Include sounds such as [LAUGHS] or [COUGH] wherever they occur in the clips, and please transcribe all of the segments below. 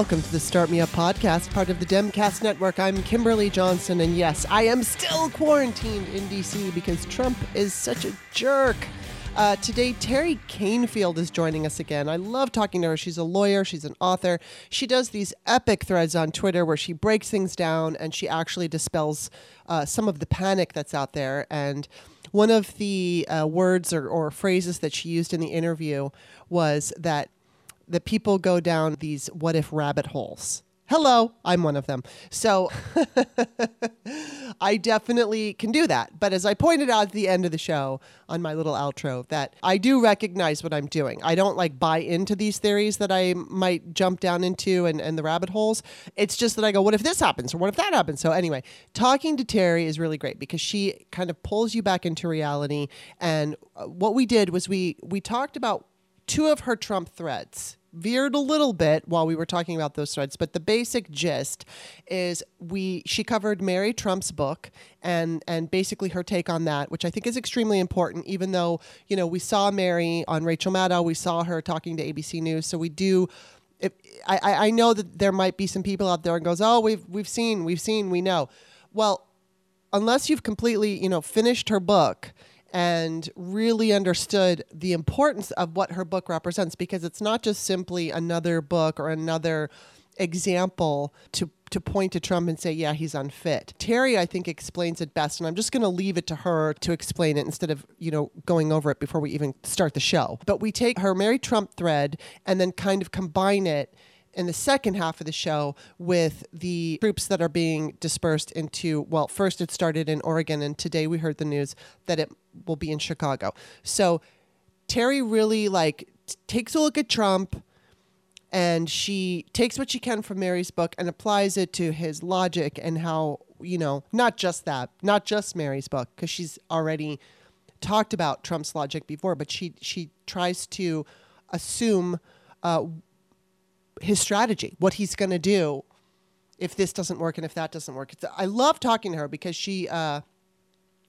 Welcome to the Start Me Up podcast, part of the Demcast Network. I'm Kimberly Johnson, and yes, I am still quarantined in DC because Trump is such a jerk. Uh, today, Teri Kanefield is joining us again. I love talking to her. She's a lawyer, she's an author. She does these epic threads on Twitter where she breaks things down and she actually dispels uh, some of the panic that's out there. And one of the uh, words or, or phrases that she used in the interview was that that people go down these what if rabbit holes. Hello, I'm one of them. So [LAUGHS] I definitely can do that. But as I pointed out at the end of the show on my little outro, that I do recognize what I'm doing. I don't like buy into these theories that I might jump down into and, and the rabbit holes. It's just that I go, what if this happens or what if that happens? So anyway, talking to Teri is really great because she kind of pulls you back into reality. And uh, what we did was we we talked about two of her Trump threads veered a little bit while we were talking about those threads, but the basic gist is we she covered Mary Trump's book and and basically her take on that, which I think is extremely important. Even though you know we saw Mary on Rachel Maddow, we saw her talking to ABC News, so we do. If, I I know that there might be some people out there and goes, oh, we've we've seen, we've seen, we know. Well, unless you've completely you know finished her book and really understood the importance of what her book represents because it's not just simply another book or another example to to point to Trump and say, yeah, he's unfit. Teri, I think, explains it best, and I'm just going to leave it to her to explain it instead of, you know, going over it before we even start the show. But we take her Mary Trump thread and then kind of combine it in the second half of the show with the troops that are being dispersed into well first it started in Oregon and today we heard the news that it will be in Chicago. So Teri really like t- takes a look at Trump and she takes what she can from Mary's book and applies it to his logic and how, you know, not just that, not just Mary's book cuz she's already talked about Trump's logic before, but she she tries to assume uh, his strategy, what he's going to do if this doesn't work and if that doesn't work. It's, I love talking to her because she uh,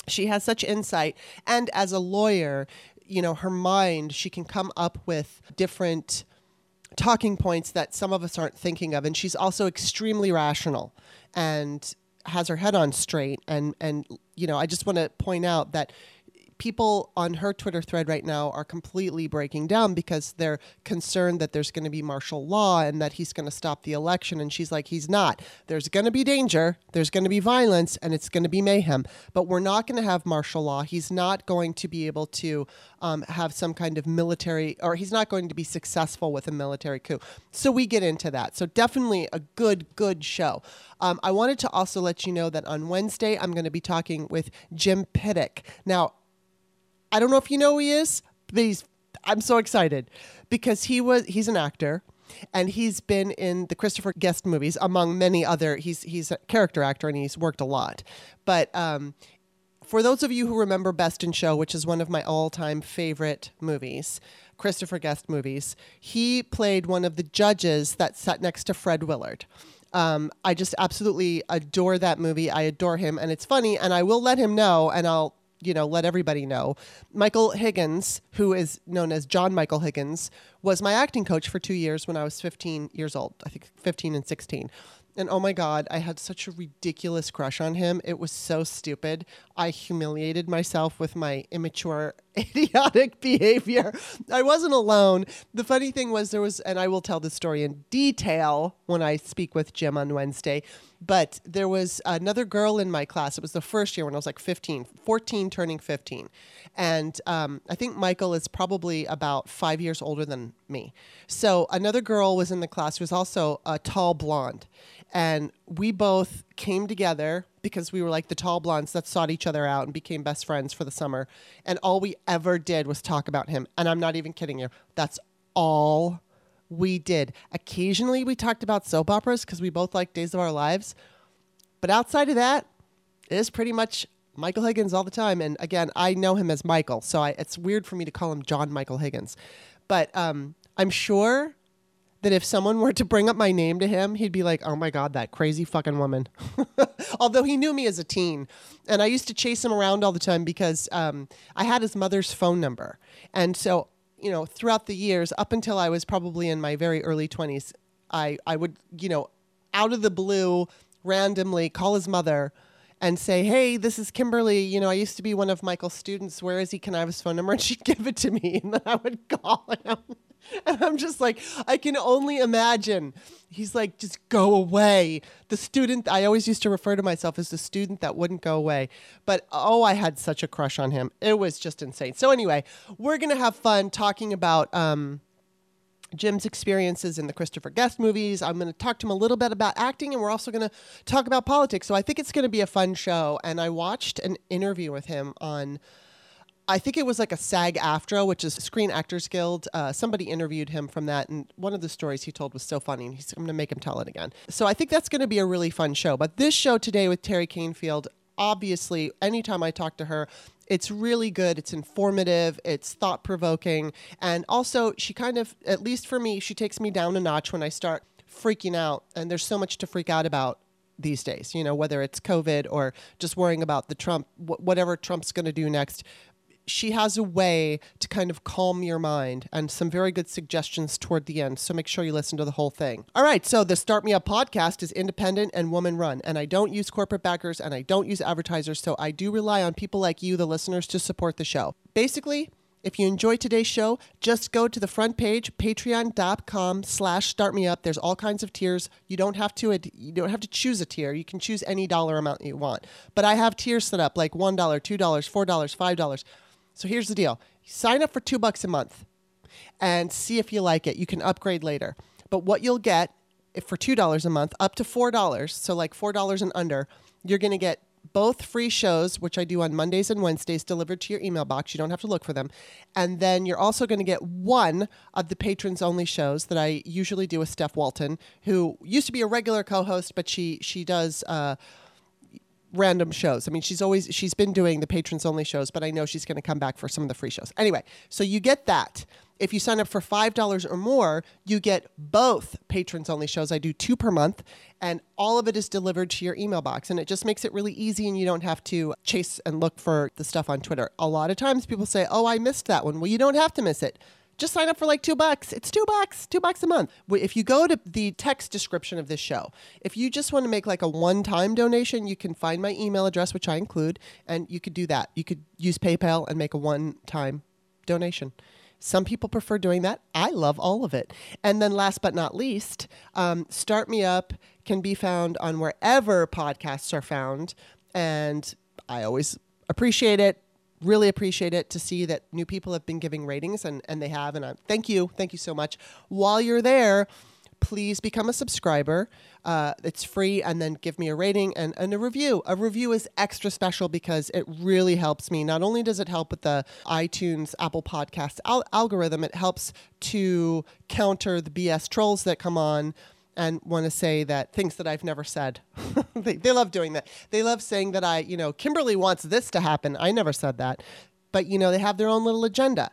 she has such insight, and as a lawyer, you know, her mind she can come up with different talking points that some of us aren't thinking of, and she's also extremely rational and has her head on straight. And and you know I just want to point out that people on her Twitter thread right now are completely breaking down because they're concerned that there's going to be martial law and that he's going to stop the election. And she's like, he's not. There's going to be danger, there's going to be violence, and it's going to be mayhem. But we're not going to have martial law. He's not going to be able to um, have some kind of military, or he's not going to be successful with a military coup. So we get into that. So definitely a good, good show. Um, I wanted to also let you know that on Wednesday, I'm going to be talking with Jim Piddock. Now, I don't know if you know who he is, but he's I'm so excited because he was he's an actor and he's been in the Christopher Guest movies among many other he's he's a character actor and he's worked a lot. But um, for those of you who remember Best in Show, which is one of my all-time favorite movies, Christopher Guest movies, he played one of the judges that sat next to Fred Willard. Um, I just absolutely adore that movie. I adore him, and it's funny. And I will let him know, and I'll you know, let everybody know. Michael Higgins, who is known as John Michael Higgins, was my acting coach for two years when I was 15 years old, I think 15 and 16. And oh my God, I had such a ridiculous crush on him. It was so stupid. I humiliated myself with my immature, [LAUGHS] idiotic behavior. I wasn't alone. The funny thing was, there was, and I will tell the story in detail when I speak with Jim on Wednesday but there was another girl in my class. It was the first year when I was like 15, 14, turning 15. And um, I think Michael is probably about five years older than me. So another girl was in the class who was also a tall blonde. And we both came together because we were like the tall blondes that sought each other out and became best friends for the summer. And all we ever did was talk about him. And I'm not even kidding you. That's all we did. Occasionally, we talked about soap operas because we both like Days of Our Lives. But outside of that, it is pretty much Michael Higgins all the time. And again, I know him as Michael, so I, it's weird for me to call him John Michael Higgins. But um, I'm sure that if someone were to bring up my name to him, he'd be like, oh my God, that crazy fucking woman. [LAUGHS] Although he knew me as a teen. And I used to chase him around all the time because um, I had his mother's phone number. And so you know, throughout the years, up until I was probably in my very early 20s, I I would you know out of the blue randomly call his mother and say, "Hey, this is Kimberly. You know, I used to be one of Michael's students. Where is he? Can I have his phone number?" [LAUGHS] And she'd give it to me, and then I would [LAUGHS] call him. [LAUGHS] And I'm just like, I can only imagine. He's like, just go away. The student, I always used to refer to myself as the student that wouldn't go away. But oh, I had such a crush on him. It was just insane. So, anyway, we're going to have fun talking about um, Jim's experiences in the Christopher Guest movies. I'm going to talk to him a little bit about acting, and we're also going to talk about politics. So, I think it's going to be a fun show. And I watched an interview with him on I think it was like a SAG AFTRA, which is Screen Actors Guild. Uh, somebody interviewed him from that, and one of the stories he told was so funny. And he's, I'm going to make him tell it again. So I think that's going to be a really fun show. But this show today with Teri Kanefield, obviously, anytime I talk to her, it's really good. It's informative. It's thought provoking. And also, she kind of, at least for me, she takes me down a notch when I start freaking out. And there's so much to freak out about these days, you know, whether it's COVID or just worrying about the Trump, whatever Trump's going to do next she has a way to kind of calm your mind and some very good suggestions toward the end. So make sure you listen to the whole thing. All right. So the Start Me Up podcast is independent and woman run. And I don't use corporate backers and I don't use advertisers. So I do rely on people like you, the listeners, to support the show. Basically, if you enjoyed today's show, just go to the front page, patreon.com slash startmeup. There's all kinds of tiers. You don't have to you don't have to choose a tier. You can choose any dollar amount you want. But I have tiers set up like $1, $2, $4, $5. So here's the deal sign up for two bucks a month and see if you like it. You can upgrade later. But what you'll get for $2 a month, up to $4, so like $4 and under, you're going to get both free shows, which I do on Mondays and Wednesdays, delivered to your email box. You don't have to look for them. And then you're also going to get one of the patrons only shows that I usually do with Steph Walton, who used to be a regular co host, but she, she does. Uh, random shows. I mean, she's always she's been doing the patrons only shows, but I know she's going to come back for some of the free shows. Anyway, so you get that. If you sign up for $5 or more, you get both patrons only shows. I do two per month, and all of it is delivered to your email box. And it just makes it really easy, and you don't have to chase and look for the stuff on Twitter. A lot of times people say, Oh, I missed that one. Well, you don't have to miss it just sign up for like two bucks. It's two bucks, two bucks a month. If you go to the text description of this show, if you just want to make like a one time donation, you can find my email address, which I include, and you could do that. You could use PayPal and make a one time donation. Some people prefer doing that. I love all of it. And then, last but not least, um, Start Me Up can be found on wherever podcasts are found. And I always appreciate it really appreciate it to see that new people have been giving ratings and, and they have. And I, thank you. Thank you so much. While you're there, please become a subscriber. Uh, it's free, and then give me a rating and, and a review. A review is extra special because it really helps me. Not only does it help with the iTunes, Apple Podcasts al- algorithm, it helps to counter the BS trolls that come on and want to say that things that I've never said. [LAUGHS] they, they love doing that. They love saying that I, you know, Kimberly wants this to happen. I never said that. But, you know, they have their own little agenda.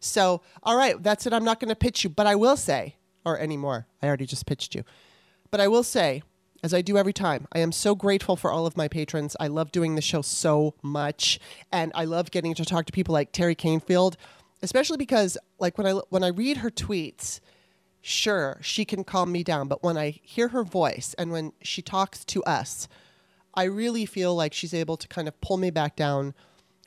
So, all right, that's it. I'm not going to pitch you, but I will say, or anymore. I already just pitched you. But I will say, as I do every time, I am so grateful for all of my patrons. I love doing the show so much. And I love getting to talk to people like Teri Kanefield, especially because, like, when I, when I read her tweets, sure, she can calm me down. But when I hear her voice and when she talks to us, I really feel like she's able to kind of pull me back down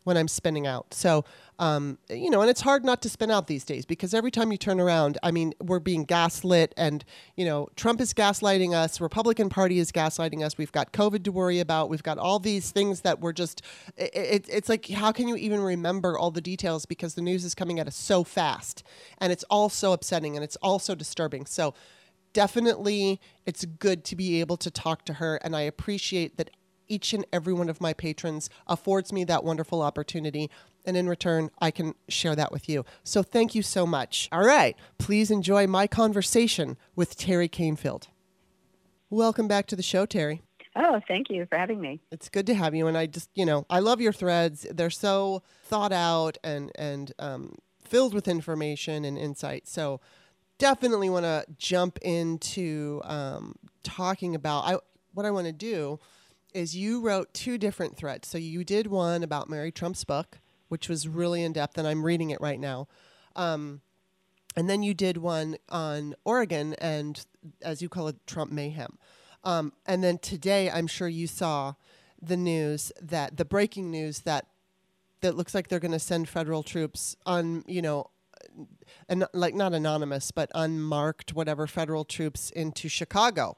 when I'm spinning out. So, um, you know, and it's hard not to spin out these days because every time you turn around, I mean, we're being gaslit and, you know, Trump is gaslighting us, Republican Party is gaslighting us, we've got COVID to worry about, we've got all these things that we're just, it, it, it's like, how can you even remember all the details because the news is coming at us so fast and it's all so upsetting and it's all so disturbing. So, definitely it's good to be able to talk to her and I appreciate that each and every one of my patrons affords me that wonderful opportunity. And in return, I can share that with you. So thank you so much. All right. Please enjoy my conversation with Teri Kanefield. Welcome back to the show, Teri. Oh, thank you for having me. It's good to have you. And I just, you know, I love your threads. They're so thought out and, and um, filled with information and insight. So definitely want to jump into um, talking about I, what I want to do is you wrote two different threads. So you did one about Mary Trump's book, which was really in depth, and I'm reading it right now. Um, and then you did one on Oregon and, as you call it, Trump mayhem. Um, and then today, I'm sure you saw the news that the breaking news that that looks like they're going to send federal troops on, you know, and like not anonymous but unmarked whatever federal troops into Chicago.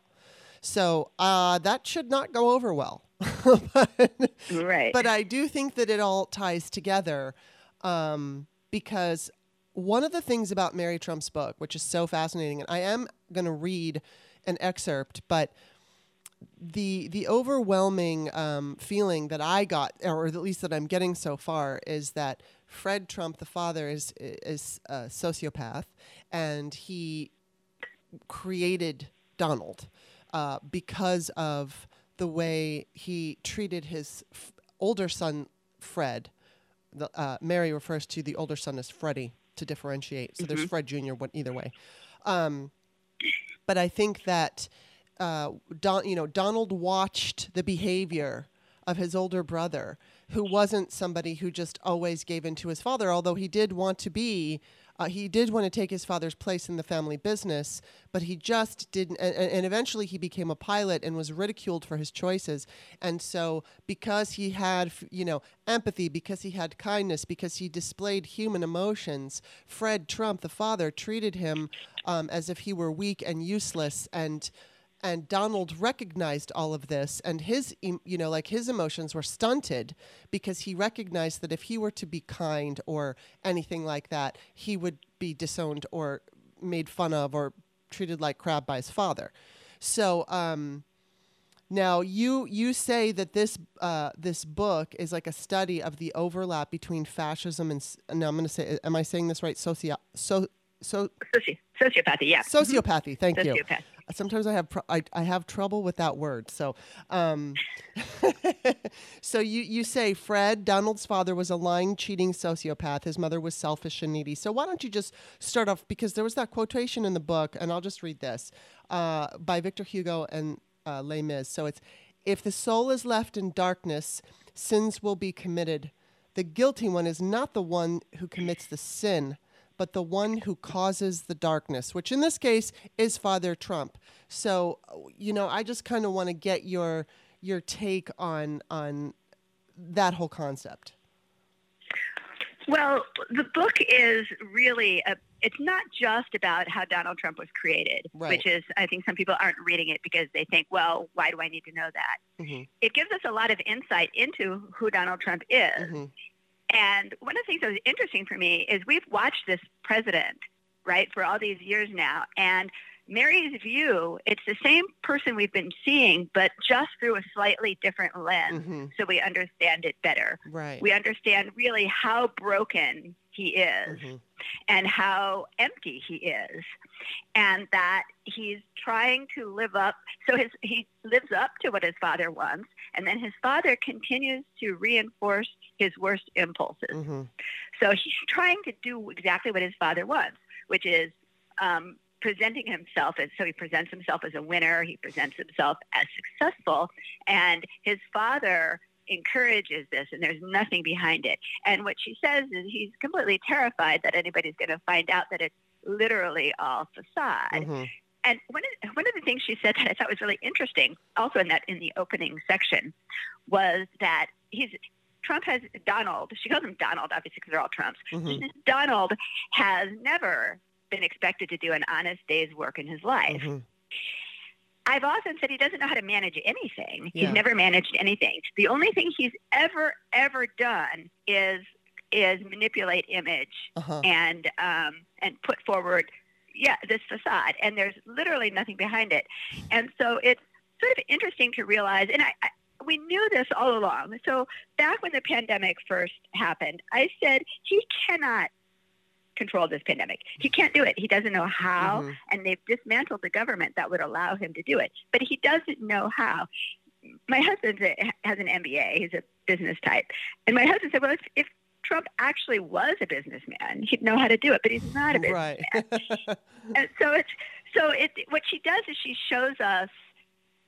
So uh, that should not go over well. [LAUGHS] but, right. But I do think that it all ties together um, because one of the things about Mary Trump's book, which is so fascinating, and I am going to read an excerpt, but the the overwhelming um, feeling that I got, or at least that I'm getting so far, is that Fred Trump, the father, is is a sociopath, and he created Donald uh, because of the way he treated his f- older son Fred. The, uh, Mary refers to the older son as Freddie to differentiate. So mm-hmm. there's Fred Jr. either way. Um, but I think that uh, Don, you know, Donald watched the behavior of his older brother, who wasn't somebody who just always gave in to his father, although he did want to be. Uh, he did want to take his father's place in the family business, but he just didn't. And, and, eventually, he became a pilot and was ridiculed for his choices. And so, because he had, you know, empathy, because he had kindness, because he displayed human emotions, Fred Trump, the father, treated him um, as if he were weak and useless and and Donald recognized all of this and his you know like his emotions were stunted because he recognized that if he were to be kind or anything like that he would be disowned or made fun of or treated like crap by his father. So um, now you you say that this uh, this book is like a study of the overlap between fascism and now I'm going to say am I saying this right? Socio so so Soci- sociopathy yeah. Sociopathy thank Sociopath. you sometimes I have pro- I, I have trouble with that word. So, um, [LAUGHS] so you you say Fred Donald's father was a lying, cheating sociopath. His mother was selfish and needy. So why don't you just start off because there was that quotation in the book, and I'll just read this uh, by Victor Hugo and uh, Les Mis. So it's if the soul is left in darkness, sins will be committed. The guilty one is not the one who commits the sin but the one who causes the darkness, which in this case is Father Trump. So, you know, I just kind of want to get your your take on on that whole concept. Well, the book is really a, it's not just about how Donald Trump was created, right. which is I think some people aren't reading it because they think, well, why do I need to know that? Mm-hmm. It gives us a lot of insight into who Donald Trump is. Mm-hmm. And one of the things that was interesting for me is we've watched this president, right, for all these years now. And Mary's view, it's the same person we've been seeing, but just through a slightly different lens mm-hmm. so we understand it better. Right. We understand really how broken he is mm-hmm. and how empty he is and that he's trying to live up so his he lives up to what his father wants and then his father continues to reinforce his worst impulses mm-hmm. so he's trying to do exactly what his father wants which is um, presenting himself as so he presents himself as a winner he presents himself as successful and his father encourages this and there's nothing behind it. And what she says is he's completely terrified that anybody's going to find out that it's literally all facade. Mm-hmm. And one of, one of the things she said that I thought was really interesting, also in that in the opening section, was that he's Trump has Donald. She calls him Donald, obviously, because they're all Trumps. Mm-hmm. Donald has never been expected to do an honest day's work in his life. Mm-hmm. I've often said he doesn't know how to manage anything. Yeah. He's never managed anything. The only thing he's ever ever done is is manipulate image uh-huh. and um, and put forward yeah this facade and there's literally nothing behind it and so it's sort of interesting to realize and I, I we knew this all along so back when the pandemic first happened i said he cannot control this pandemic. He can't do it. He doesn't know how, mm-hmm. and they've dismantled the government that would allow him to do it. But he doesn't know how. My husband has an MBA. He's a business type, and my husband said, "Well, if, if Trump actually was a businessman, he'd know how to do it, but he's not a businessman." Right. [LAUGHS] and so it's so it. What she does is she shows us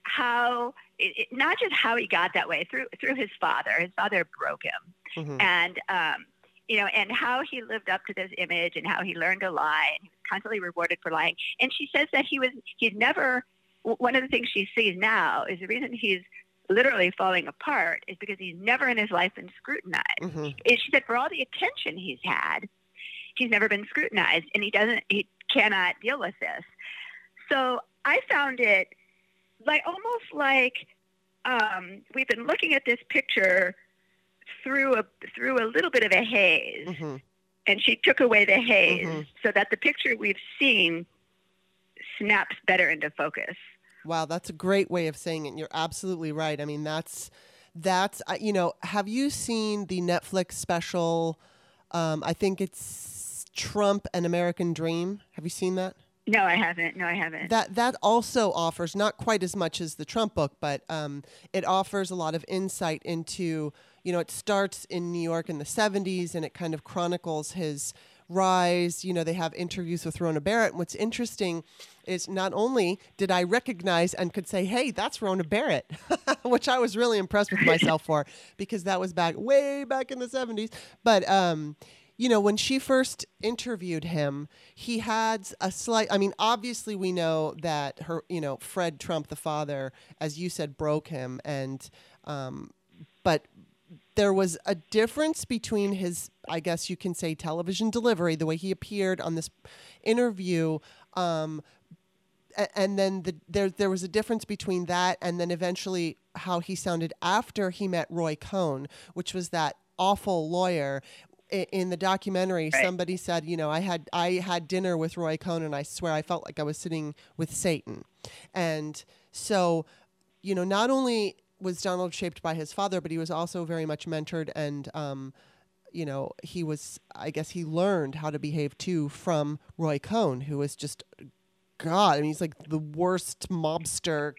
how it, it, not just how he got that way through through his father. His father broke him, mm-hmm. and um, you know, and how he lived up to this image and how he learned to lie and he was constantly rewarded for lying. And she says that he was, he's never, one of the things she sees now is the reason he's literally falling apart is because he's never in his life been scrutinized. Mm-hmm. She said for all the attention he's had, he's never been scrutinized and he doesn't, he cannot deal with this. So I found it like almost like um, we've been looking at this picture through a through a little bit of a haze, mm-hmm. and she took away the haze mm-hmm. so that the picture we've seen snaps better into focus. Wow, that's a great way of saying it. You're absolutely right. I mean, that's that's uh, you know, have you seen the Netflix special? Um, I think it's Trump and American Dream. Have you seen that? No, I haven't. No, I haven't. That that also offers not quite as much as the Trump book, but um, it offers a lot of insight into. You know, it starts in New York in the '70s, and it kind of chronicles his rise. You know, they have interviews with Rona Barrett. And what's interesting is not only did I recognize and could say, "Hey, that's Rona Barrett," [LAUGHS] which I was really impressed with myself for because that was back way back in the '70s, but. Um, you know, when she first interviewed him, he had a slight. I mean, obviously, we know that her, you know, Fred Trump, the father, as you said, broke him, and, um, there was a difference between his, I guess you can say, television delivery, the way he appeared on this interview, um, and then the, there there was a difference between that and then eventually how he sounded after he met Roy Cohn, which was that awful lawyer in the documentary right. somebody said you know i had i had dinner with roy cohn and i swear i felt like i was sitting with satan and so you know not only was donald shaped by his father but he was also very much mentored and um, you know he was i guess he learned how to behave too from roy cohn who was just god i mean he's like the worst mobster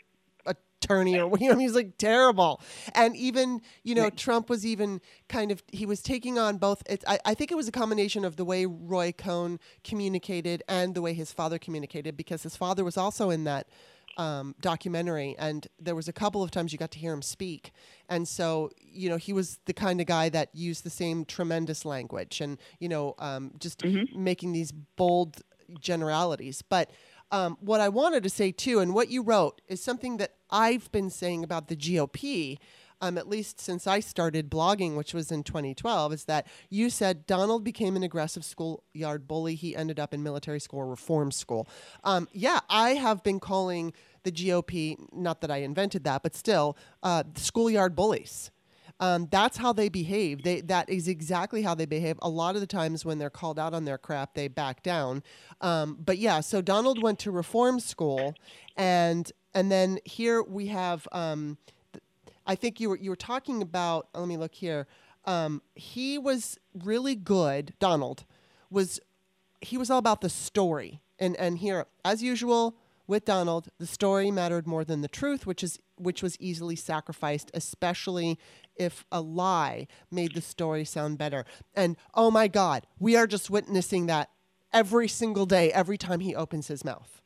attorney or [LAUGHS] you know he's like terrible. And even you know trump was even kind of he was taking on both it's I, I think it was a combination of the way roy cohn communicated and the way his father communicated because his father was also in that um, documentary, and there was a couple of times you got to hear him speak, and so you know he was the kind of guy that used the same tremendous language, and you know um, just mm-hmm. making these bold generalities. But um, what I wanted to say too, and what you wrote, is something that I've been saying about the GOP. Um, at least since I started blogging, which was in 2012, is that you said Donald became an aggressive schoolyard bully. He ended up in military school or reform school. Um, yeah, I have been calling the GOP, not that I invented that, but still, uh, schoolyard bullies. Um, that's how they behave. They that is exactly how they behave. A lot of the times when they're called out on their crap, they back down. Um, but yeah, so Donald went to reform school, and and then here we have. Um, I think you were you were talking about. Let me look here. Um, he was really good. Donald was he was all about the story, and and here as usual with Donald, the story mattered more than the truth, which is which was easily sacrificed, especially if a lie made the story sound better. And oh my God, we are just witnessing that every single day, every time he opens his mouth.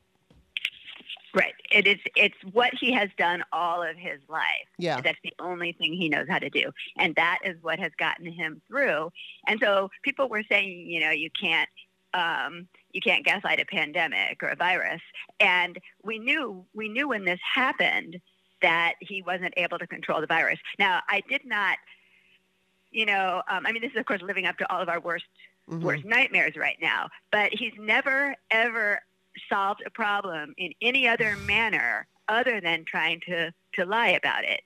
Right. It is. It's what he has done all of his life. Yeah. That's the only thing he knows how to do, and that is what has gotten him through. And so people were saying, you know, you can't. Um, you can't gaslight a pandemic or a virus. And we knew we knew when this happened that he wasn't able to control the virus. Now, I did not, you know, um, I mean, this is of course living up to all of our worst mm-hmm. worst nightmares right now. But he's never ever solved a problem in any other manner other than trying to to lie about it.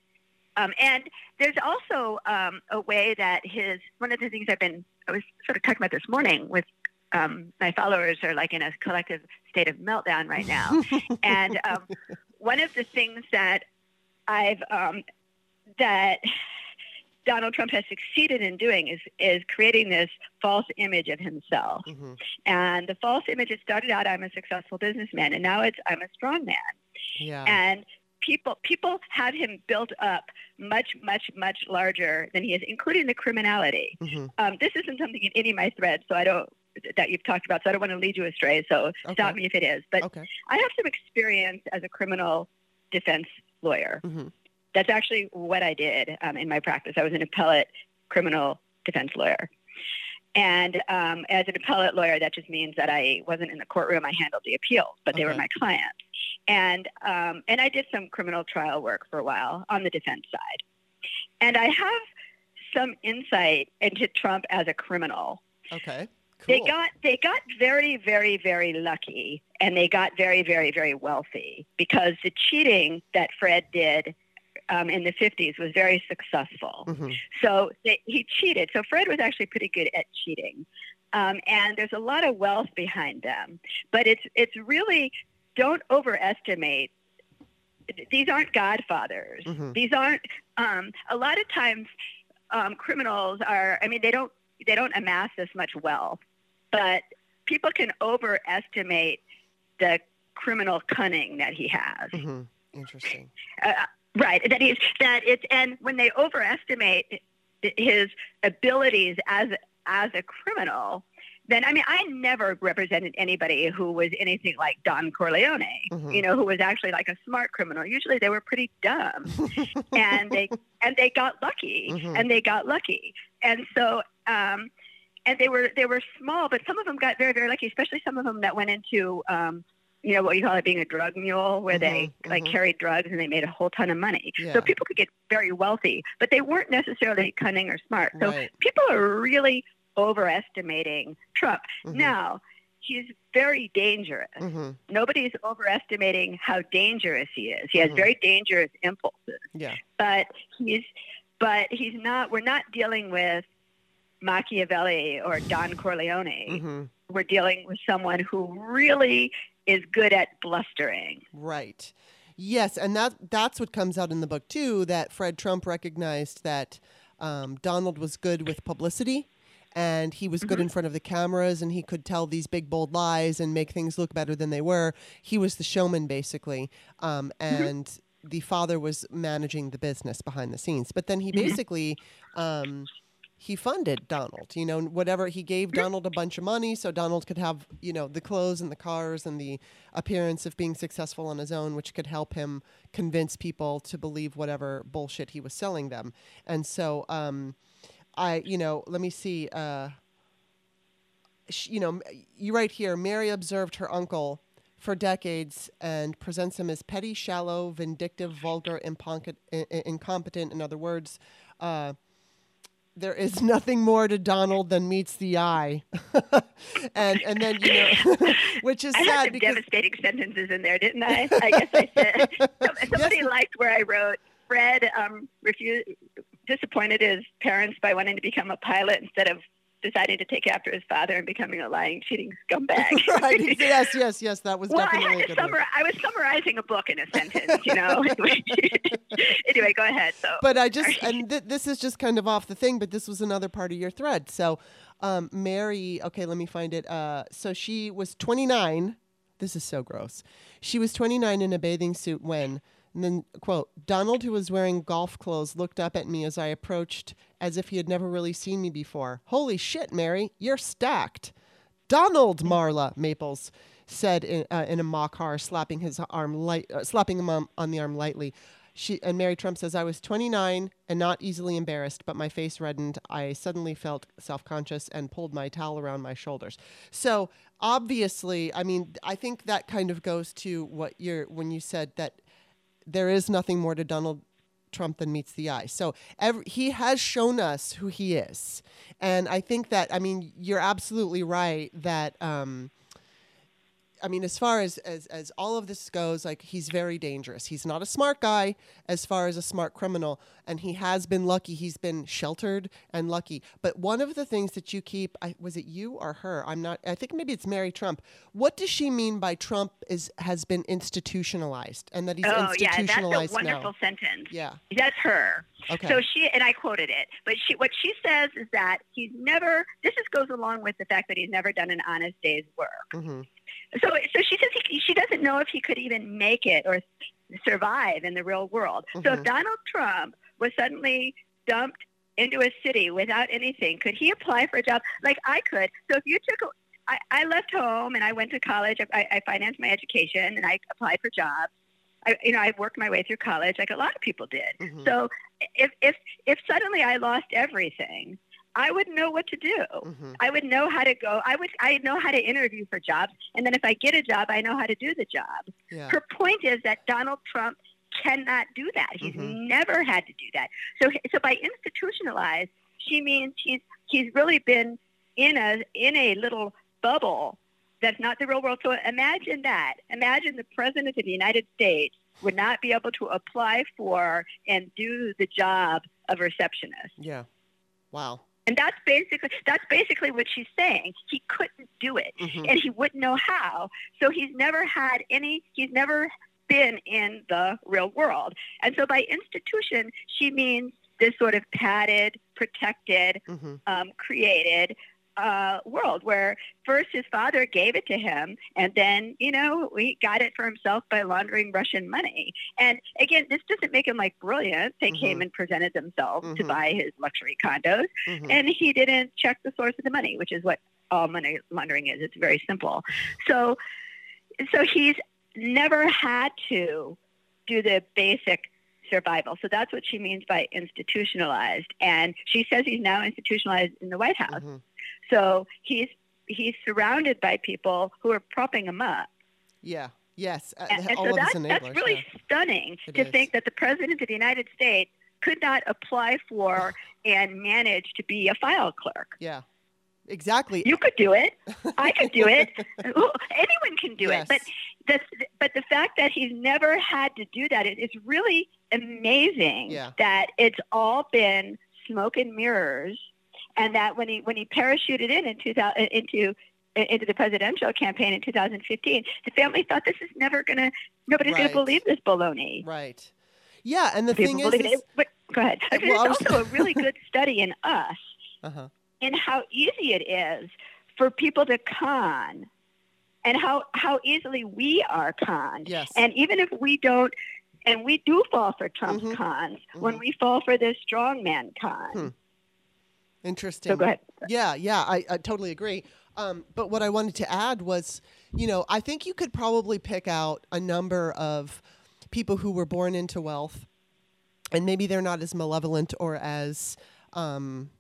Um, and there's also um, a way that his one of the things I've been I was sort of talking about this morning with um, my followers are like in a collective state of meltdown right now. [LAUGHS] and um, one of the things that I've um, that Donald Trump has succeeded in doing is is creating this false image of himself. Mm-hmm. And the false image it started out I'm a successful businessman and now it's I'm a strong man. Yeah. And people people have him built up much much much larger than he is including the criminality. Mm-hmm. Um, this isn't something in any of my threads so I don't that you've talked about so I don't want to lead you astray so okay. stop me if it is. But okay. I have some experience as a criminal defense lawyer. Mm-hmm. That's actually what I did um, in my practice. I was an appellate criminal defense lawyer. And um, as an appellate lawyer, that just means that I wasn't in the courtroom. I handled the appeals, but they were my clients. And um, and I did some criminal trial work for a while on the defense side. And I have some insight into Trump as a criminal. Okay. Cool. They got they got very very very lucky, and they got very very very wealthy because the cheating that Fred did um, in the 50s was very successful. Mhm. So they, he cheated. So Fred was actually pretty good at cheating, um, and there's a lot of wealth behind them. But it's it's really don't overestimate. These aren't godfathers. Mhm. These aren't. Um, a lot of times, um, criminals are. I mean, they don't they don't amass this much wealth, but people can overestimate the criminal cunning that he has. Mhm. Interesting. Uh, right. That he's that it's and when they overestimate his abilities as as a criminal, then I mean I never represented anybody who was anything like Don Corleone. Mhm. You know, who was actually like a smart criminal. Usually they were pretty dumb, [LAUGHS] and they and they got lucky, Mhm. and they got lucky, and so. um and they were they were small, but some of them got very very lucky, especially some of them that went into um, you know what you call it being a drug mule, where they Mhm, like mhm. carried drugs and they made a whole ton of money. Yeah. So people could get very wealthy, but they weren't necessarily cunning or smart. So Right. people are really overestimating Trump. Mhm. Now he's very dangerous. Mhm. Nobody's overestimating how dangerous he is. He has Mhm. very dangerous impulses Yeah. but he's but he's not we're not dealing with Machiavelli or Don Corleone. We're dealing with someone who really is good at blustering. Right. Yes, and that that's what comes out in the book too. That Fred Trump recognized that um, Donald was good with publicity, and he was good in front of the cameras, and he could tell these big bold lies and make things look better than they were. He was the showman basically, um, and the father was managing the business behind the scenes. But then he basically. Um, he funded Donald. You know, whatever he gave Donald a bunch of money so Donald could have, you know, the clothes and the cars and the appearance of being successful on his own, which could help him convince people to believe whatever bullshit he was selling them. And so, um, I, you know, let me see. Uh, sh- you know, you right here. Mary observed her uncle for decades and presents him as petty, shallow, vindictive, vulgar, imponc- i- i- incompetent. In other words, uh, there is nothing more to Donald than meets the eye, [LAUGHS] and and then you know, [LAUGHS] which is I had sad some because devastating sentences in there, didn't I? I guess I said [LAUGHS] somebody Yes. liked where I wrote Fred um, refused disappointed his parents by wanting to become a pilot instead of deciding to take after his father and becoming a lying, cheating scumbag. [LAUGHS] right, yes, yes, yes, that was Well, I definitely a had to good one. summarize. I was summarizing a book in a sentence, you know. [LAUGHS] [LAUGHS] anyway, go ahead. So, but I just and th- this is just kind of off the thing, but this was another part of your thread. So, um, Mary, okay, let me find it. Uh, so she was 29. This is so gross. She was 29 in a bathing suit when, and then quote, Donald, who was wearing golf clothes, looked up at me as I approached, as if he had never really seen me before. Holy shit, Mary, you're stacked. Donald Marla Maples said in, uh, in a mock horror, slapping his arm light, uh, slapping him on, on the arm lightly. She and Mary Trump says, "I was 29 and not easily embarrassed, but my face reddened. I suddenly felt self-conscious and pulled my towel around my shoulders." So obviously, I mean, I think that kind of goes to what you're when you said that there is nothing more to Donald Trump than meets the eye. So every, he has shown us who he is, and I think that I mean you're absolutely right that. Um, I mean, as far as, as as all of this goes, like he's very dangerous. He's not a smart guy as far as a smart criminal, and he has been lucky. He's been sheltered and lucky. But one of the things that you keep, I, was it you or her? I'm not. I think maybe it's Mary Trump. What does she mean by Trump is has been institutionalized and that he's oh yeah, that's a institutionalized wonderful now? sentence. Yeah. That's her. Okay. So she and I quoted it, but she what she says is that he's never. This just goes along with the fact that he's never done an honest day's work. hmm So so she says he, she doesn't know if he could even make it or survive in the real world. So Mhm. if Donald Trump was suddenly dumped into a city without anything, could he apply for a job like I could? So if you took a I, I left home and I went to college. I, I financed my education and I applied for jobs. I, you know, I worked my way through college like a lot of people did. Mhm. So if if if suddenly I lost everything, I would know what to do. Mhm. I would know how to go. I would I know how to interview for jobs, and then if I get a job, I know how to do the job. Yeah. Her point is that Donald Trump cannot do that. He's Mhm. never had to do that. So so by institutionalized, she means he's he's really been in a in a little bubble that's not the real world. So imagine that. Imagine the president of the United States would not be able to apply for and do the job of receptionist. Yeah. Wow. And that's basically that's basically what she's saying. He couldn't do it Mhm. and he wouldn't know how. So he's never had any, he's never been in the real world. And so by institution, she means this sort of padded, protected, Mhm. um, created uh, world where first his father gave it to him and then, you know, he got it for himself by laundering Russian money. And again, this doesn't make him like brilliant. They came and presented themselves to Mhm. buy his luxury condos Mhm. and he didn't check the source of the money, which is what all money laundering is. It's very simple. So, so he's never had to do the basic survival. So that's what she means by institutionalized. And she says he's now institutionalized in the White House. Mhm. So he's he's surrounded by people who are propping him up. Yeah. Yes. Uh, And, so that's, that's really yeah. stunning It to is. think that the president of the United States could not apply for [LAUGHS] and manage to be a file clerk. Yeah. Exactly. You could do it. I could do it. [LAUGHS] Anyone can do Yes. it. But the but the fact that he's never had to do that is is really amazing. Yeah. That it's all been smoke and mirrors, and that when he when he parachuted in in 2000 into into the presidential campaign in 2015, the family thought this is never gonna nobody's Right. gonna believe this baloney. Right. Yeah, and the People thing is, believe is it. But, go ahead. Well, it's also a really good [LAUGHS] study in us uh-huh. in how easy it is for people to con and how, how easily we are conned. Yes. And even if we don't, and we do fall for Trump's Mhm. cons, when Mhm. we fall for this strongman con. Hmm. Interesting. So go ahead. Yeah, yeah, I, I totally agree. Um, but what I wanted to add was, you know, I think you could probably pick out a number of people who were born into wealth, and maybe they're not as malevolent or as, um,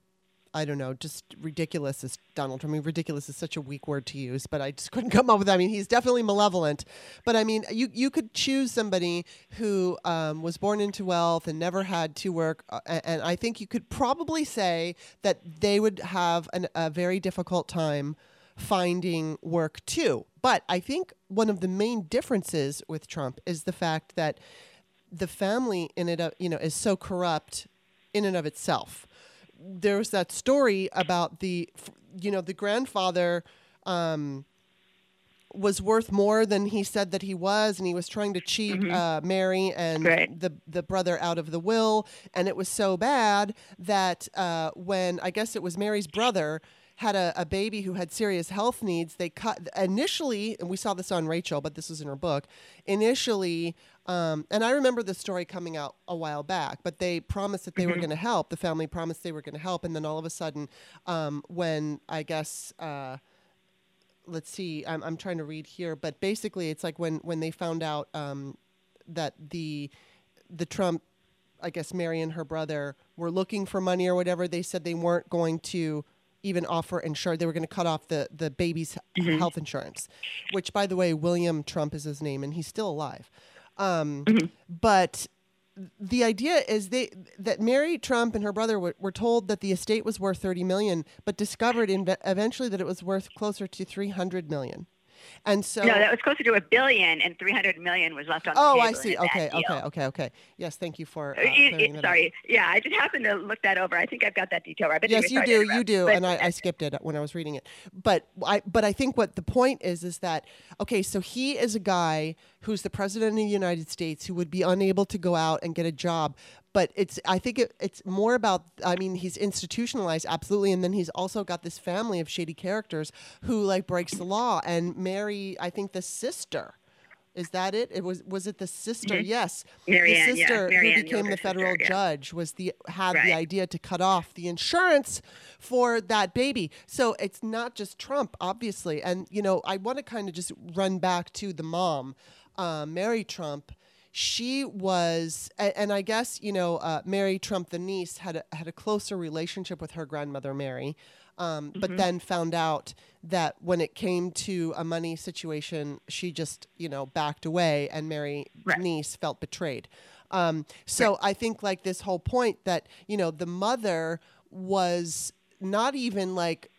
I don't know, just ridiculous as Donald Trump. I mean, ridiculous is such a weak word to use, but I just couldn't come up with. that. I mean, he's definitely malevolent, but I mean, you you could choose somebody who um, was born into wealth and never had to work, uh, and I think you could probably say that they would have an, a very difficult time finding work too. But I think one of the main differences with Trump is the fact that the family in it, uh, you know, is so corrupt in and of itself. There's that story about the, you know, the grandfather um, was worth more than he said that he was, and he was trying to cheat uh, Mary and Right. the the brother out of the will, and it was so bad that uh, when I guess it was Mary's brother had a, a baby who had serious health needs, they cut initially, and we saw this on Rachel, but this was in her book. Initially, um, and I remember the story coming out a while back, but they promised that they were going to help. The family promised they were going to help, and then all of a sudden, um, when I guess. Uh, let's see I'm, I'm trying to read here but basically it's like when when they found out um, that the the trump i guess mary and her brother were looking for money or whatever they said they weren't going to even offer insure they were going to cut off the the baby's h- health insurance which by the way william trump is his name and he's still alive um, but the idea is they that Mary Trump and her brother were, were told that the estate was worth 30 million, but discovered inve- eventually that it was worth closer to 300 million. And so No, that was closer to a billion, and 300 million was left on the table. Oh. I see. Okay, okay, okay, okay. Yes, thank you for uh, Uh, it- it- up. sorry. Yeah, I just happened to look that over. I think I've got that detail right. But Yes, you do, you do, But- and I, I skipped it when I was reading it. But I, but I think what the point is is that okay, so he is a guy who's the president of the United States who would be unable to go out and get a job. But it's I think it, it's more about I mean he's institutionalized absolutely, and then he's also got this family of shady characters who like breaks the law and Mary I think the sister. Is that it? It was was it the sister? Yes, Mm-hmm. Mary Ann, the sister Mary who became the federal sister, yeah. judge was the had the idea to cut off the insurance for that baby. So it's not just Trump, obviously. And you know, I want to kind of just run back to the mom, uh, Mary Trump. She was, and, and I guess you know, uh, Mary Trump, the niece, had a, had a closer relationship with her grandmother Mary, um, but then found out that when it came to a money situation, she just you know backed away, and Mary Right. niece felt betrayed. Um, so I think like this whole point that you know the mother was not even like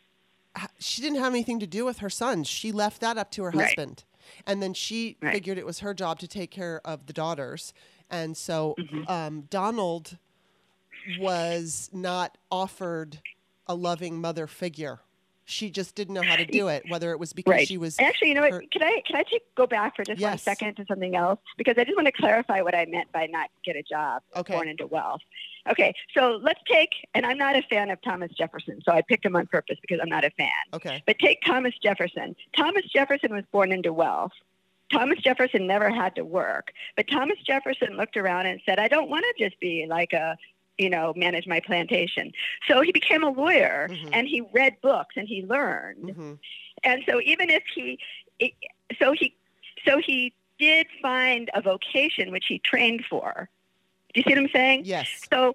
she didn't have anything to do with her sons. She left that up to her Right. husband. And then she Right. figured it was her job to take care of the daughters. And so Mm-hmm. um, Donald was not offered a loving mother figure. She just didn't know how to do it, whether it was because Right. she was. Actually, you know what? Can I can I take, go back for just one Yes. second to something else because I just want to clarify what I meant by not get a job Okay. born into wealth. Okay, so let's take, and I'm not a fan of Thomas Jefferson, so I picked him on purpose because I'm not a fan. Okay. But take Thomas Jefferson. Thomas Jefferson was born into wealth. Thomas Jefferson never had to work, but Thomas Jefferson looked around and said, "I don't want to just be like a, you know, manage my plantation." So he became a lawyer Mhm. and he read books and he learned. hmm And so even if he, it- so he, so he did find a vocation which he trained for. Do you see what I'm saying? Yes. So,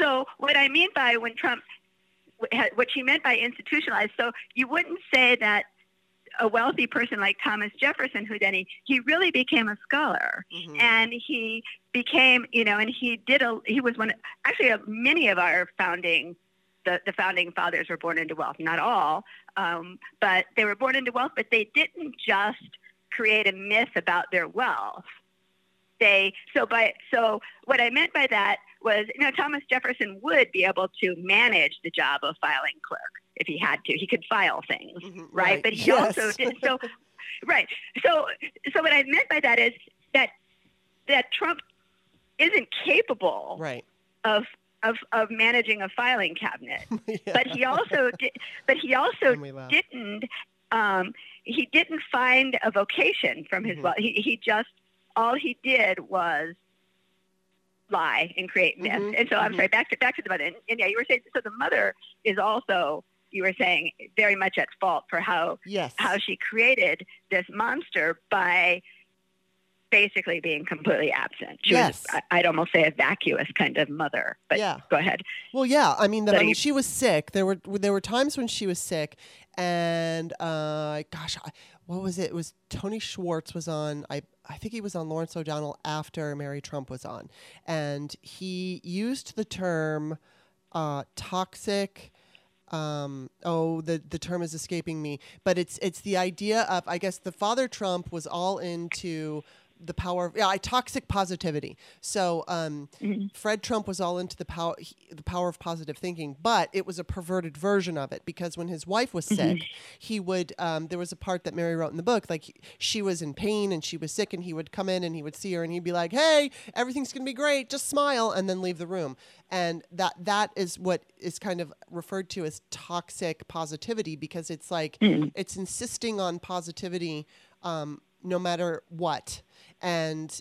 so what I mean by when Trump, what she meant by institutionalized, so you wouldn't say that a wealthy person like Thomas Jefferson, who then he, he really became a scholar hmm and he became, you know, and he did a, he was one, actually uh, many of our founding, the, the founding fathers were born into wealth, not all, um, but they were born into wealth, but they didn't just create a myth about their wealth. They, so by, so what I meant by that was, you know, Thomas Jefferson would be able to manage the job of filing clerk if he had to. He could file things Mhm, right? But he Yes. also did so. [LAUGHS] Right. So, so what I meant by that is that that Trump isn't capable right. of of of managing a filing cabinet, [LAUGHS] Yeah. but he also did. But he also And we laugh. didn't. Um, he didn't find a vocation from his Mhm. wealth. He he just all he did was lie and create myths. Mhm, And so I'm mhm. sorry. Back to back to the mother. And, and yeah, you were saying so. The mother is also you were saying very much at fault for how Yes. how she created this monster by basically being completely absent. She Yes. was, I'd almost say, a vacuous kind of mother. But Yeah. go ahead. Well, yeah. I mean, the, I mean, he- she was sick. There were there were times when she was sick, and uh, gosh, I- what was it? It was Tony Schwartz was on. I I think he was on Lawrence O'Donnell after Mary Trump was on, and he used the term uh, toxic. Um, oh, the the term is escaping me, but it's it's the idea of I guess the father Trump was all into the power of yeah, I- toxic positivity. So um, Fred Trump was all into the power he, the power of positive thinking, but it was a perverted version of it because when his wife was sick, he would um, there was a part that Mary wrote in the book like he- she was in pain and she was sick and he would come in and he would see her and he'd be like, "Hey, everything's going to be great. Just smile." And then leave the room. And that that is what is kind of referred to as toxic positivity because it's like it's insisting on positivity um, no matter what and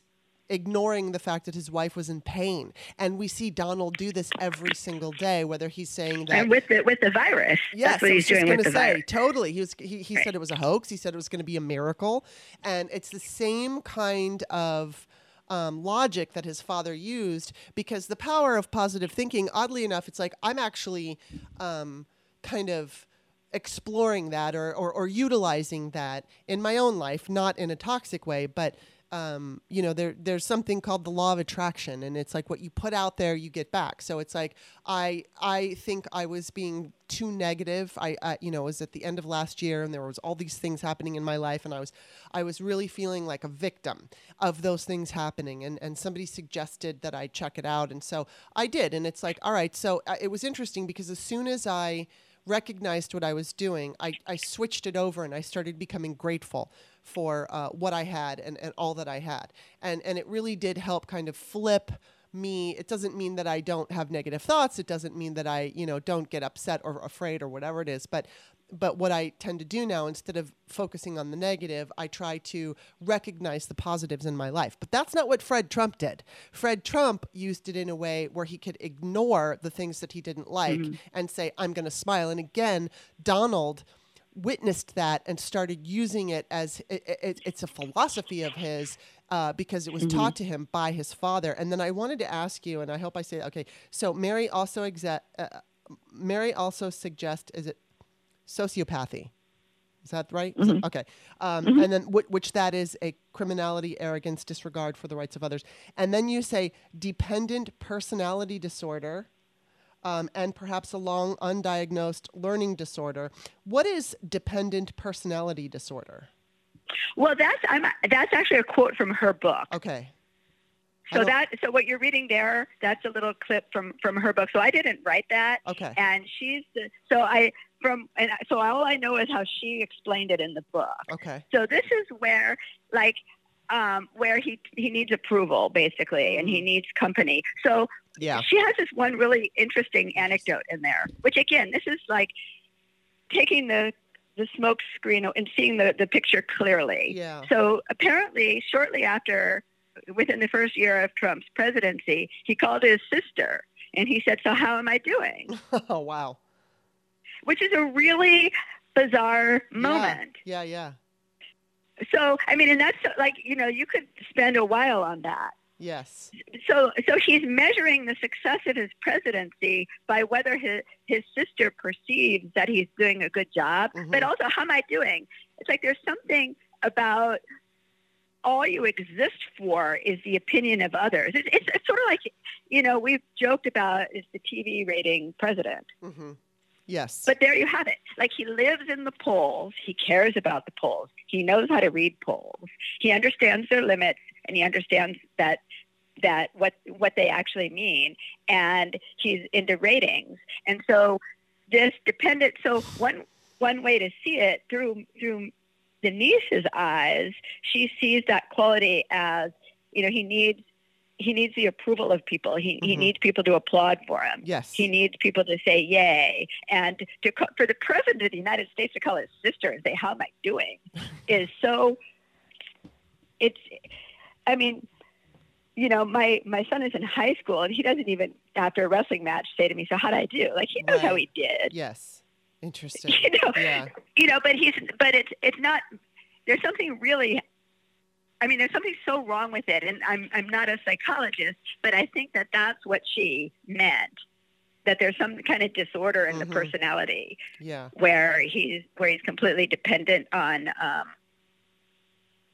ignoring the fact that his wife was in pain. And we see Donald do this every single day, whether he's saying that And with the with the virus, Yes, that's what he's was just doing going with to the say virus. totally. He was he, he said it was a hoax. He said it was going to be a miracle, and it's the same kind of um, logic that his father used because the power of positive thinking. Oddly enough, it's like I'm actually um, kind of exploring that or, or or utilizing that in my own life, not in a toxic way, but um, you know, there there's something called the law of attraction, and it's like what you put out there, you get back. So it's like I I think I was being too negative. I, I you know was at the end of last year, and there was all these things happening in my life, and I was I was really feeling like a victim of those things happening, and and somebody suggested that I check it out, and so I did, and it's like all right. So uh, it was interesting because as soon as I recognized what I was doing, I, I switched it over and I started becoming grateful for uh, what I had and, and all that I had. And, and it really did help kind of flip me. It doesn't mean that I don't have negative thoughts. It doesn't mean that I, you know, don't get upset or afraid or whatever it is. But but what I tend to do now, instead of focusing on the negative, I try to recognize the positives in my life. But that's not what Fred Trump did. Fred Trump used it in a way where he could ignore the things that he didn't like and say, I'm going to smile. And again, Donald witnessed that and started using it as it, it, it's a philosophy of his Uh, because it was taught to him by his father. And then I wanted to ask you, and I hope I say okay. So Mary also exe- uh, Mary also suggests is it sociopathy? Is that right? Is that- okay. Um, And then wh- which that is a criminality, arrogance, disregard for the rights of others. And then you say dependent personality disorder. Um, and perhaps a long undiagnosed learning disorder. What is dependent personality disorder? Well, that's I'm that's actually a quote from her book. Okay. So that so what you're reading there, that's a little clip from from her book. So I didn't write that. Okay. And she's the, so I from and so all I know is how she explained it in the book. Okay. So this is where like um, where he he needs approval basically, and he Mm. needs company. So Yeah. she has this one really interesting anecdote in there, which again, this is like taking the the smoke screen and seeing the, the picture clearly. Yeah. So apparently, shortly after, within the first year of Trump's presidency, he called his sister and he said, "So how am I doing?" oh [LAUGHS] wow. Which is a really bizarre moment. Yeah. Yeah. So I mean, and that's like you know, you could spend a while on that. Yes. so so he's measuring the success of his presidency by whether his his sister perceives that he's doing a good job, Mhm. but also how am I doing? It's like there's something about all you exist for is the opinion of others. It's, it's, it's sort of like you know we've joked about is the TV rating president, Mm-hmm. Yes. but there you have it. Like he lives in the polls, he cares about the polls, he knows how to read polls, he understands their limits, and he understands that that what what they actually mean, and he's into ratings. And so this dependent. So one one way to see it through through the niece's eyes, she sees that quality as you know he needs he needs the approval of people. He he Mhm. needs people to applaud for him. yes. He needs people to say yay. And to for the president of the United States to call his sister and say, How am I doing? [LAUGHS] is so, it's, I mean, you know, my, my son is in high school and he doesn't even, after a wrestling match, say to me, So how'd I do? Like, he knows how he did. yes. Interesting. [LAUGHS] You know, Yeah. you know, but he's, but it's, it's not, there's something really, I mean, there's something so wrong with it. And I'm, I'm not a psychologist, but I think that that's what she meant. That there's some kind of disorder in Mhm. the personality Yeah. where he's where he's completely dependent on um,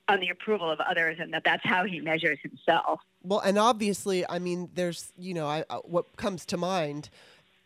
on the approval of others, and that that's how he measures himself. Well, and obviously, I mean, there's, you know, I, uh, what comes to mind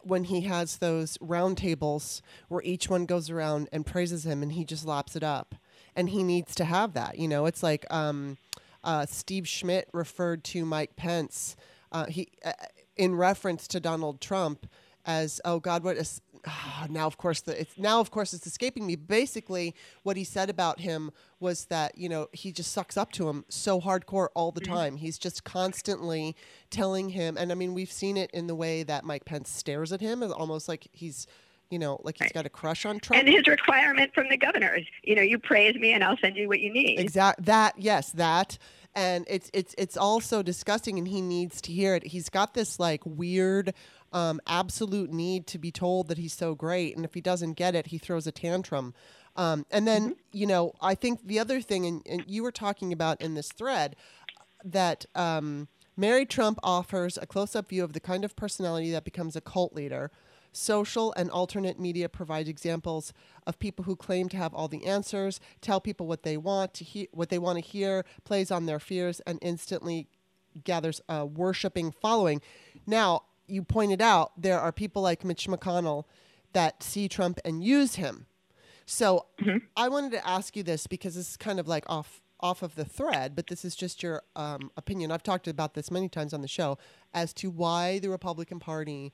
when he has those round tables where each one goes around and praises him and he just laps it up. And he needs to have that. You know, it's like um, uh, Steve Schmidt referred to Mike Pence uh, he uh, in reference to Donald Trump as, oh God, what is. ah, now, of course, the it's now, of course, it's escaping me. Basically, what he said about him was that you know he just sucks up to him so hardcore all the time. He's just constantly telling him, and I mean, we've seen it in the way that Mike Pence stares at him, almost like he's, you know, like he's got a crush on Trump. And his requirement from the governors, you know, you praise me and I'll send you what you need. Exact that yes that and it's it's it's all so disgusting and he needs to hear it. He's got this like weird um, absolute need to be told that he's so great and if he doesn't get it he throws a tantrum. Um, and then you know I think the other thing and, and you were talking about in this thread that um, Mary Trump offers a close-up view of the kind of personality that becomes a cult leader. Social and alternate media provide examples of people who claim to have all the answers, tell people what they want to hear, what they want to hear, plays on their fears, and instantly gathers a worshiping following. Now, you pointed out there are people like Mitch McConnell that see Trump and use him. So I wanted to ask you this because this is kind of like off off of the thread, but this is just your um, opinion. I've talked about this many times on the show as to why the Republican Party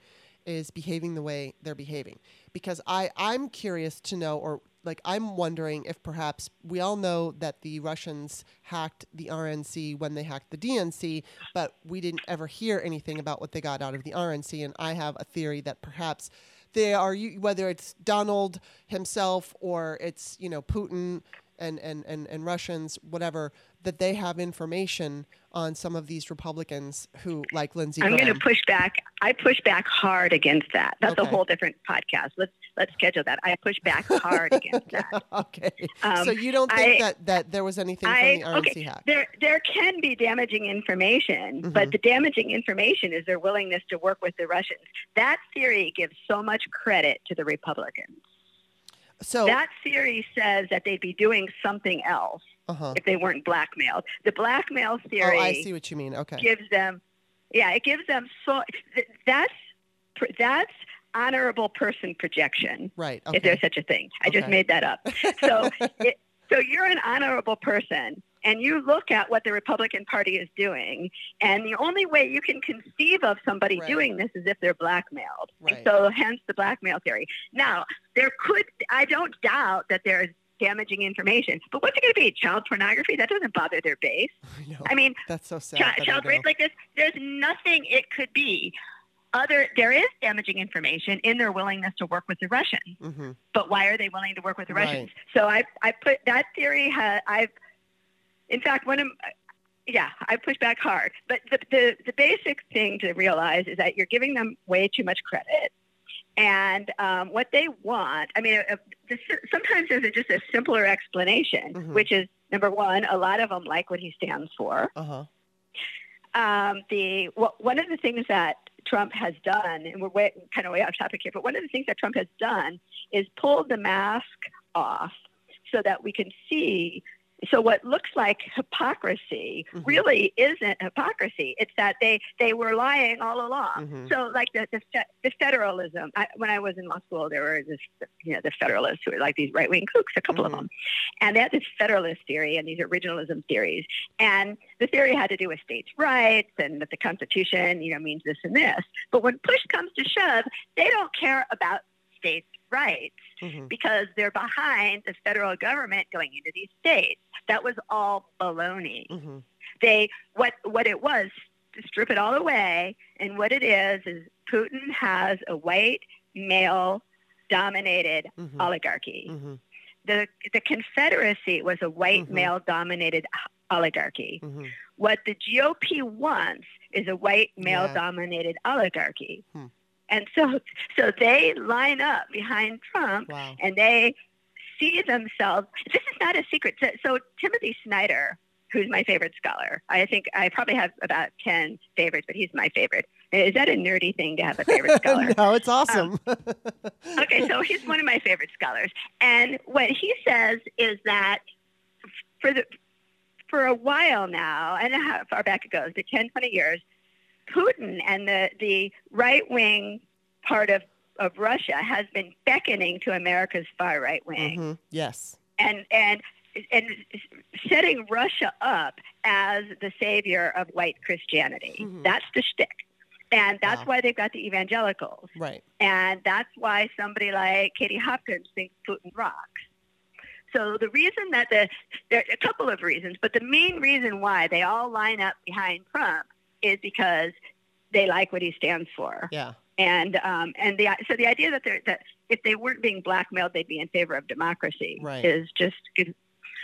is behaving the way they're behaving. Because I I'm curious to know, or like I'm wondering if perhaps we all know that the Russians hacked the RNC when they hacked the DNC, but we didn't ever hear anything about what they got out of the RNC. And I have a theory that perhaps they are whether it's Donald himself or it's you know Putin and, and, and, and Russians, whatever, that they have information on some of these Republicans who, like Lindsey I'm going to push back. I push back hard against that. That's a whole different podcast. Let's let's schedule that. I push back hard against [LAUGHS] that. okay. Um, so you don't think I- that, that there was anything I from the RNC okay. hack? There there can be damaging information, Mhm. but the damaging information is their willingness to work with the Russians. That theory gives so much credit to the Republicans. So, That theory says that they'd be doing something else uh-huh. if they weren't blackmailed. The blackmail theory. Oh, I see what you mean. Okay. gives them yeah it gives them so that's that's honorable person projection Right. if there's such a thing i just made that up [LAUGHS] so it, so you're an honorable person and you look at what the republican party is doing and the only way you can conceive of somebody Right. doing this is if they're blackmailed Right. and so hence the blackmail theory now there could i don't doubt that there's damaging information but what's it going to be child pornography that doesn't bother their base [LAUGHS] I know. i mean That's so sad. child, child rape like this, there's nothing it could be. Other, there is damaging information in their willingness to work with the Russians. Mhm. But why are they willing to work with the Right. Russians? So I, I put that theory. Ha, I've, in fact, one of, yeah, I push back hard. But the, the the basic thing to realize is that you're giving them way too much credit. And um, what they want, I mean, uh, the, sometimes there's a, just a simpler explanation, Mhm. which is number one, a lot of them like what he stands for Uh-huh. um, the one of the things that Trump has done, and we're way, kind of way off topic here, but one of the things that Trump has done is pulled the mask off so that we can see. So what looks like hypocrisy Mhm. really isn't hypocrisy. It's that they they were lying all along. Mhm. So like the the, the federalism. I, when I was in law school, there were this you know the federalists who were like these right wing kooks, a couple Mhm. of them, and they had this federalist theory and these originalism theories. And the theory had to do with states' rights and that the Constitution, you know, means this and this. But when push comes to shove, they don't care about states' rights Mhm. because they're behind the federal government going into these states. That was all baloney. Mhm. They what what it was to strip it all away, and what it is is Putin has a white male dominated Mhm. oligarchy Mhm. the the Confederacy was a white Mhm. male dominated oligarchy. Mhm. What the GOP wants is a white male Yeah. dominated oligarchy. Hmm. And so [LAUGHS] so they line up behind Trump Wow. and they see themselves this is not a secret. So, so Timothy Snyder, who's my favorite scholar, I think I probably have about 10 favorites, but he's my favorite. Is that a nerdy thing to have a favorite [LAUGHS] scholar? no, it's awesome. Um, okay, so he's one of my favorite scholars, and what he says is that for the for a while now, I don't know how far back it goes, but 10, 20 years, Putin and the the right wing part of of Russia has been beckoning to America's far right wing Mhm. Yes. and and and setting Russia up as the savior of white Christianity. Mhm. That's the shtick. And that's Wow. why they've got the evangelicals. Right. And that's why somebody like Katie Hopkins thinks Putin rocks. So the reason that the there are a couple of reasons, but the main reason why they all line up behind Trump is because they like what he stands for. Yeah. And um, and the so the idea that they're that if they weren't being blackmailed, they'd be in favor of democracy Right. is just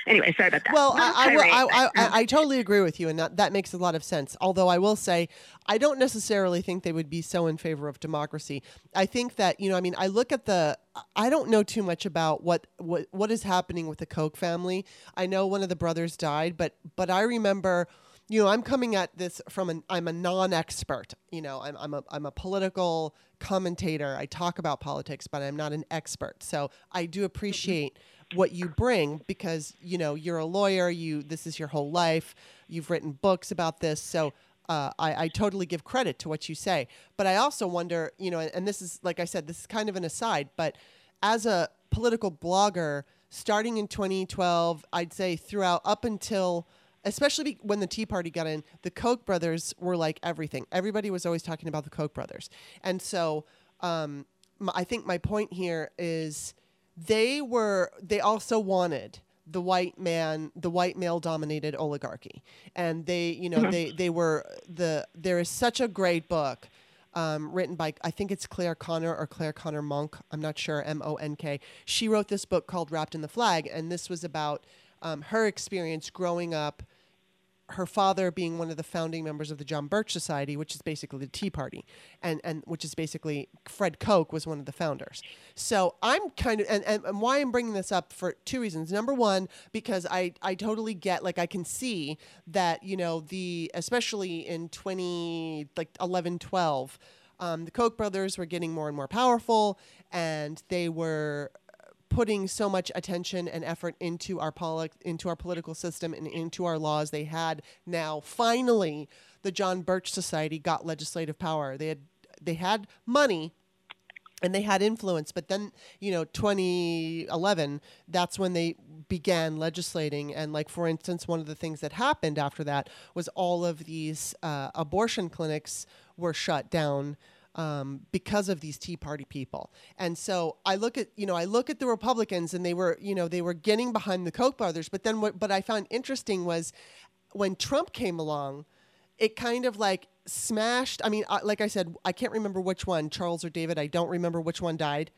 anyway. Sorry about that. Well, I, I, I, I, I totally agree with you, and that, that makes a lot of sense. Although I will say, I don't necessarily think they would be so in favor of democracy. I think that you know, I mean, I look at the. I don't know too much about what what what is happening with the Koch family. I know one of the brothers died, but but I remember. You know, I'm coming at this from an I'm a non-expert. You know, I'm I'm a I'm a political commentator. I talk about politics, but I'm not an expert. So I do appreciate what you bring because you know you're a lawyer you this is your whole life you've written books about this so uh, I, I totally give credit to what you say but i also wonder you know and, and this is like i said this is kind of an aside but as a political blogger starting in 2012 i'd say throughout up until especially when the tea party got in the koch brothers were like everything everybody was always talking about the koch brothers and so um, m- i think my point here is they were they also wanted the white man the white male dominated oligarchy and they you know they they were the there is such a great book um, written by I think it's Claire Conner or Claire Conner Monk. I'm not sure. M O N K. She wrote this book called Wrapped in the Flag, and this was about um, her experience growing up her father being one of the founding members of the John Birch Society, which is basically the Tea Party, and, and which is basically Fred Koch was one of the founders. So I'm kind of, and, and, and why I'm bringing this up for two reasons. Number one, because I, I totally get, like, I can see that, you know, the, especially in 20, like 11, 12, um, the Koch brothers were getting more and more powerful, and they were putting so much attention and effort into our poli- into our political system and into our laws. They had now finally the John Birch Society got legislative power. They had they had money and they had influence but then you know 2011 that's when they began legislating and like for instance one of the things that happened after that was all of these uh, abortion clinics were shut down um, because of these Tea Party people. And so I look at, you know, I look at the Republicans and they were, you know, they were getting behind the Koch brothers. But then what, what I found interesting was when Trump came along, it kind of like smashed. I mean, like I said, I can't remember which one, Charles or David. I don't remember which one died,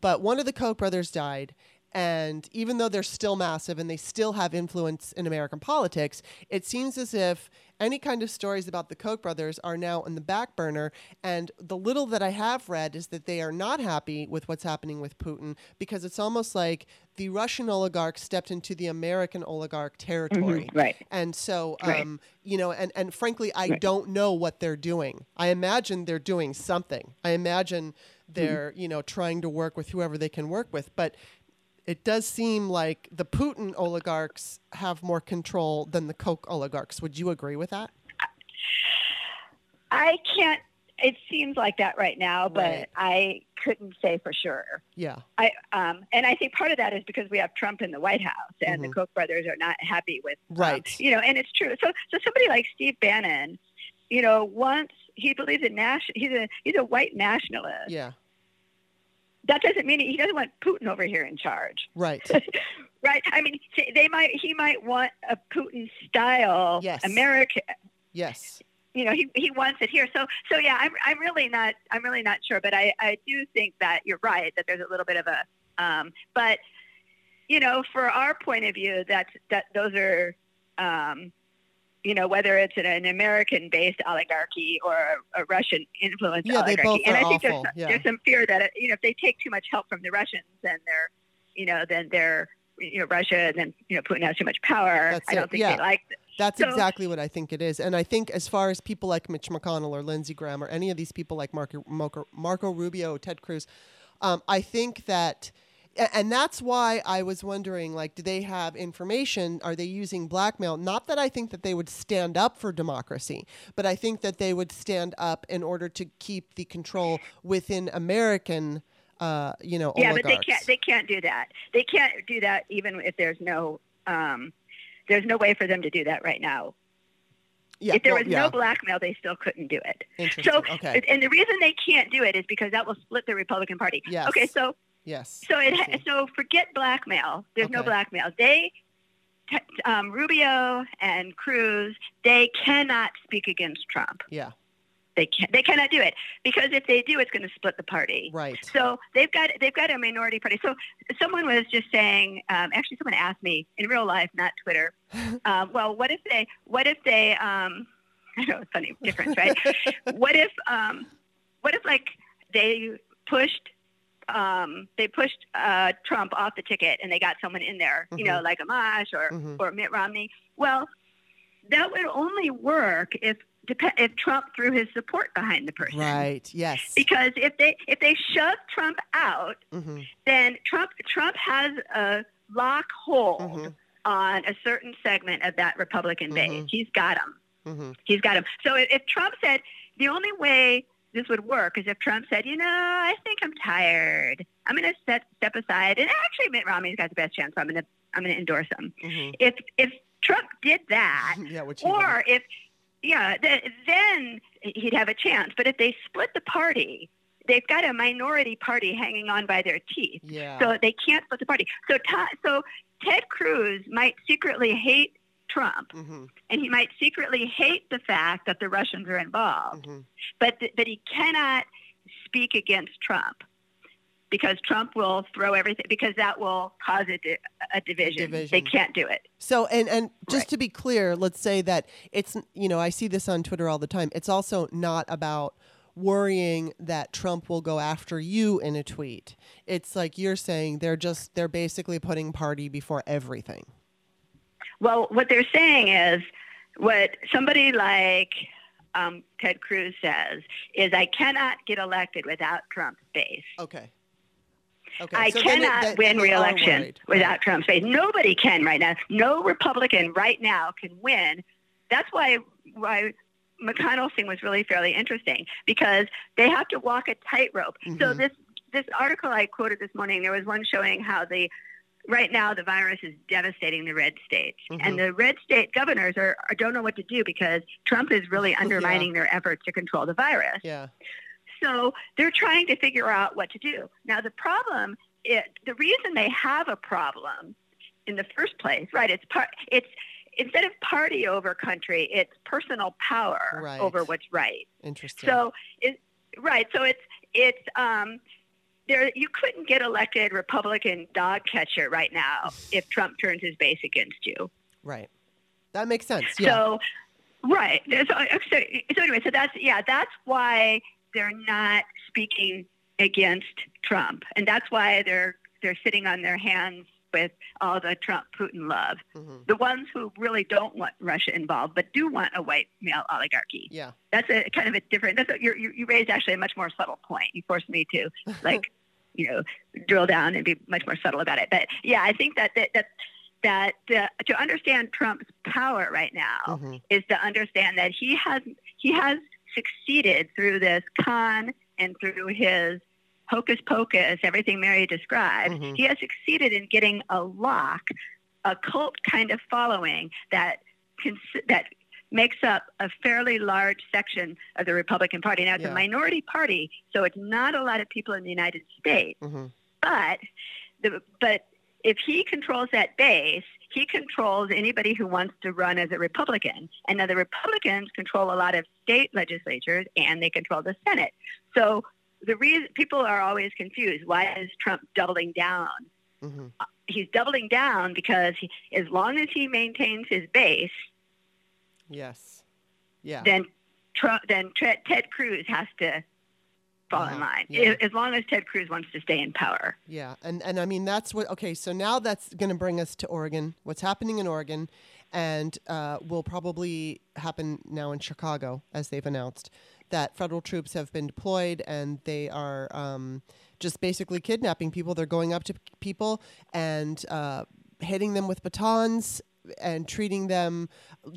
but one of the Koch brothers died. And even though they're still massive and they still have influence in American politics, it seems as if any kind of stories about the Koch brothers are now in the back burner. And the little that I have read is that they are not happy with what's happening with Putin because it's almost like the Russian oligarch stepped into the American oligarch territory. Mm-hmm, right. And so, um, right. you know, and, and frankly, I right. don't know what they're doing. I imagine they're doing something. I imagine they're, mm-hmm. you know, trying to work with whoever they can work with. But it does seem like the Putin oligarchs have more control than the Koch oligarchs. Would you agree with that? I can't. It seems like that right now, but right. I couldn't say for sure. Yeah. I um, and I think part of that is because we have Trump in the White House, and mm-hmm. the Koch brothers are not happy with. Um, right. Um, you know, and it's true. So, so somebody like Steve Bannon, you know, once he believes in national, he's a he's a white nationalist. Yeah that doesn't mean he doesn't want Putin over here in charge. Right. [LAUGHS] right. I mean, they might he might want a Putin style yes. America. Yes. You know, he, he wants it here. So so yeah, I'm I'm really not I'm really not sure, but I I do think that you're right that there's a little bit of a um but you know, for our point of view that that those are um you know, whether it's an, an American-based oligarchy or a, a Russian-influenced yeah, oligarchy. They both and I think awful. there's, yeah. there's some fear that you know if they take too much help from the Russians, then they're, you know, then they're, you know, Russia, and then you know Putin has too much power. That's I don't it. think yeah. they like. That's so, exactly what I think it is. And I think as far as people like Mitch McConnell or Lindsey Graham or any of these people like Marco, Marco, Marco Rubio, Ted Cruz, um, I think that and that's why I was wondering like do they have information are they using blackmail not that I think that they would stand up for democracy but I think that they would stand up in order to keep the control within American uh, you know yeah oligarchs. but they can't they can't do that they can't do that even if there's no um, there's no way for them to do that right now yeah, if there well, was yeah. no blackmail, they still couldn't do it. So, okay. and the reason they can't do it is because that will split the Republican Party. Yes. Okay, so Yes. So it so forget blackmail. There's okay. no blackmail. They um, Rubio and Cruz they cannot speak against Trump. Yeah. They can they cannot do it because if they do, it's going to split the party. Right. So they've got they've got a minority party. So someone was just saying, um, actually, someone asked me in real life, not Twitter. um, [LAUGHS] well, what if they what if they um, [LAUGHS] I know it's funny difference, right? [LAUGHS] what if um, what if like they pushed um, they pushed uh, Trump off the ticket and they got someone in there, mm-hmm. you know, like Amash or mm-hmm. or Mitt Romney. Well, that would only work if if Trump threw his support behind the person. Right. Yes. Because if they if they shove Trump out, mm-hmm. then Trump Trump has a lock hold Mm-hmm. on a certain segment of that Republican base. Mhm. He's got him. Mm-hmm. He's got him. So if, if Trump said the only way this would work is if Trump said, you know, I think I'm tired. I'm going to step step aside. And actually, Mitt Romney's got the best chance. So I'm going to I'm going to endorse him. Mm-hmm. If if Trump did that, [LAUGHS] yeah, or if yeah, th- then he'd have a chance. But if they split the party, they've got a minority party hanging on by their teeth. Yeah. So they can't split the party. So so Ted Cruz might secretly hate Trump, mm-hmm. and he might secretly hate the fact that the Russians are involved, Mm-hmm. but th- but he cannot speak against Trump. because Trump will throw everything because that will cause a, di- a division. Division. They can't do it. So and and just Right. to be clear, let's say that it's you know I see this on Twitter all the time. It's also not about worrying that Trump will go after you in a tweet. It's like you're saying they're just they're basically putting party before everything. Well, what they're saying is what somebody like um, Ted Cruz says is, I cannot get elected without Trump's base. Okay. Okay. I so it- cannot win re-election without. Trump's base. Nobody can right now. No Republican right now can win. That's why why McConnell's thing was really fairly interesting because they have to walk a tightrope. So Mhm. this this article I quoted this morning, there was one showing how the right now the virus is devastating the red states, Mhm. and the red state governors are, are don't know what to do because Trump is really [LAUGHS] undermining their efforts to control the virus. Yeah. So they're trying to figure out what to do. Now, the problem, it, the reason they have a problem in the first place, right? It's part. It's instead of party over country, it's personal power Right. over what's right. Interesting. So it right. So it's it's um. There, you couldn't get elected Republican dog catcher right now if Trump turns his base against you. right. That makes sense. Yeah. So, right. So, so, so anyway, so that's yeah, that's why they're not speaking against Trump, and that's why they're they're sitting on their hands with all the Trump Putin love. Mhm. The ones who really don't want Russia involved, but do want a white male oligarchy. Yeah. That's a kind of a different. That's a, you you raised actually a much more subtle point. You forced me to like [LAUGHS] you know drill down and be much more subtle about it. But yeah, I think that that that that uh, to understand Trump's power right now Mhm. is to understand that he has he has succeeded through this con and through his hocus pocus, everything Mary described. Mhm. He has succeeded in getting a lock, a cult kind of following that that makes up a fairly large section of the Republican Party. Now it's Yeah. a minority party, so it's not a lot of people in the United States. Mhm. But the but if he controls that base, he controls anybody who wants to run as a Republican. And now the Republicans control a lot of state legislatures and they control the Senate. So the reason people are always confused, why is Trump doubling down? Mhm. He's doubling down because he, as long as he maintains his base, Yes. Yeah. then Trump, then Tre- Ted Cruz has to fall in Uh-huh. line. Yeah. As long as Ted Cruz wants to stay in power. Yeah, and and I mean that's what. Okay, so now that's going to bring us to Oregon. What's happening in Oregon, and uh, will probably happen now in Chicago, as they've announced that federal troops have been deployed and they are um, just basically kidnapping people. They're going up to p- people and uh, hitting them with batons and treating them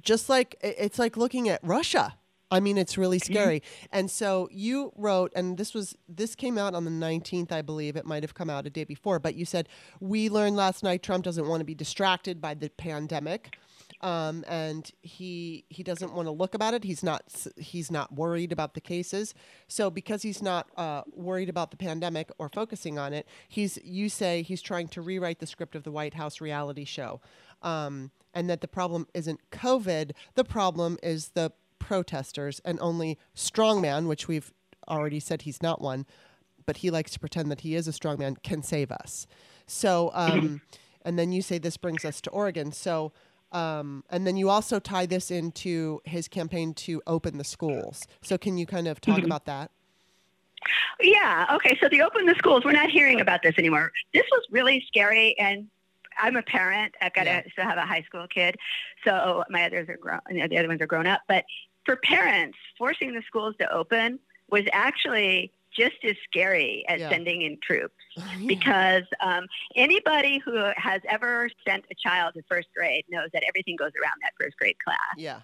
just like it's like looking at Russia. I mean, it's really scary. And so you wrote, and this was this came out on the 19th, I believe. It might have come out a day before, but you said we learned last night Trump doesn't want to be distracted by the pandemic, um, and he he doesn't want to look about it. He's not he's not worried about the cases. So because he's not uh, worried about the pandemic or focusing on it, he's you say he's trying to rewrite the script of the White House reality show, um, and that the problem isn't COVID. The problem is the protesters and only strongman, which we've already said he's not one, but he likes to pretend that he is a strongman, can save us. So, um, [CLEARS THROAT] and then you say this brings us to Oregon. So, um, and then you also tie this into his campaign to open the schools. So, can you kind of talk about that? Yeah. Okay. So the open the schools. We're not hearing about this anymore. This was really scary, and I'm a parent. I've got Yeah. to still have a high school kid, so my others are grown. You know, the other ones are grown up. But for parents, forcing the schools to open was actually just as scary as Yeah. sending in troops [LAUGHS] because um, anybody who has ever sent a child to first grade knows that everything goes around that first grade class yeah.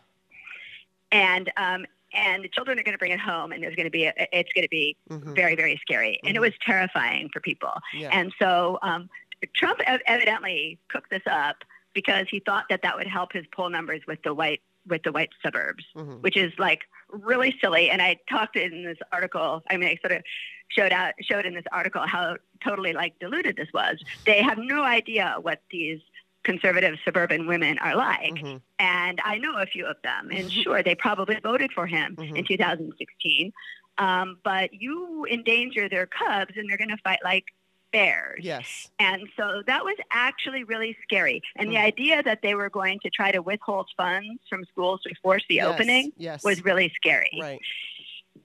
and um, and the children are going to bring it home, and there's going to be a, it's going to be hmm very very scary, and it Mhm. was terrifying for people. Yeah. And so um, Trump ev- evidently cooked this up because he thought that that would help his poll numbers with the white with the white suburbs, Mhm. which is like really silly. And I talked in this article. I mean, I sort of showed out showed in this article how totally like deluded this was. They have no idea what these conservative suburban women are like. Mhm. And I know a few of them. And sure, they probably voted for him Mhm. in 2016. Um, but you endanger their cubs, and they're going to fight like spared. Yes. And so that was actually really scary. And the Mm. idea that they were going to try to withhold funds from schools to force the Yes, opening Yes. was really scary. right.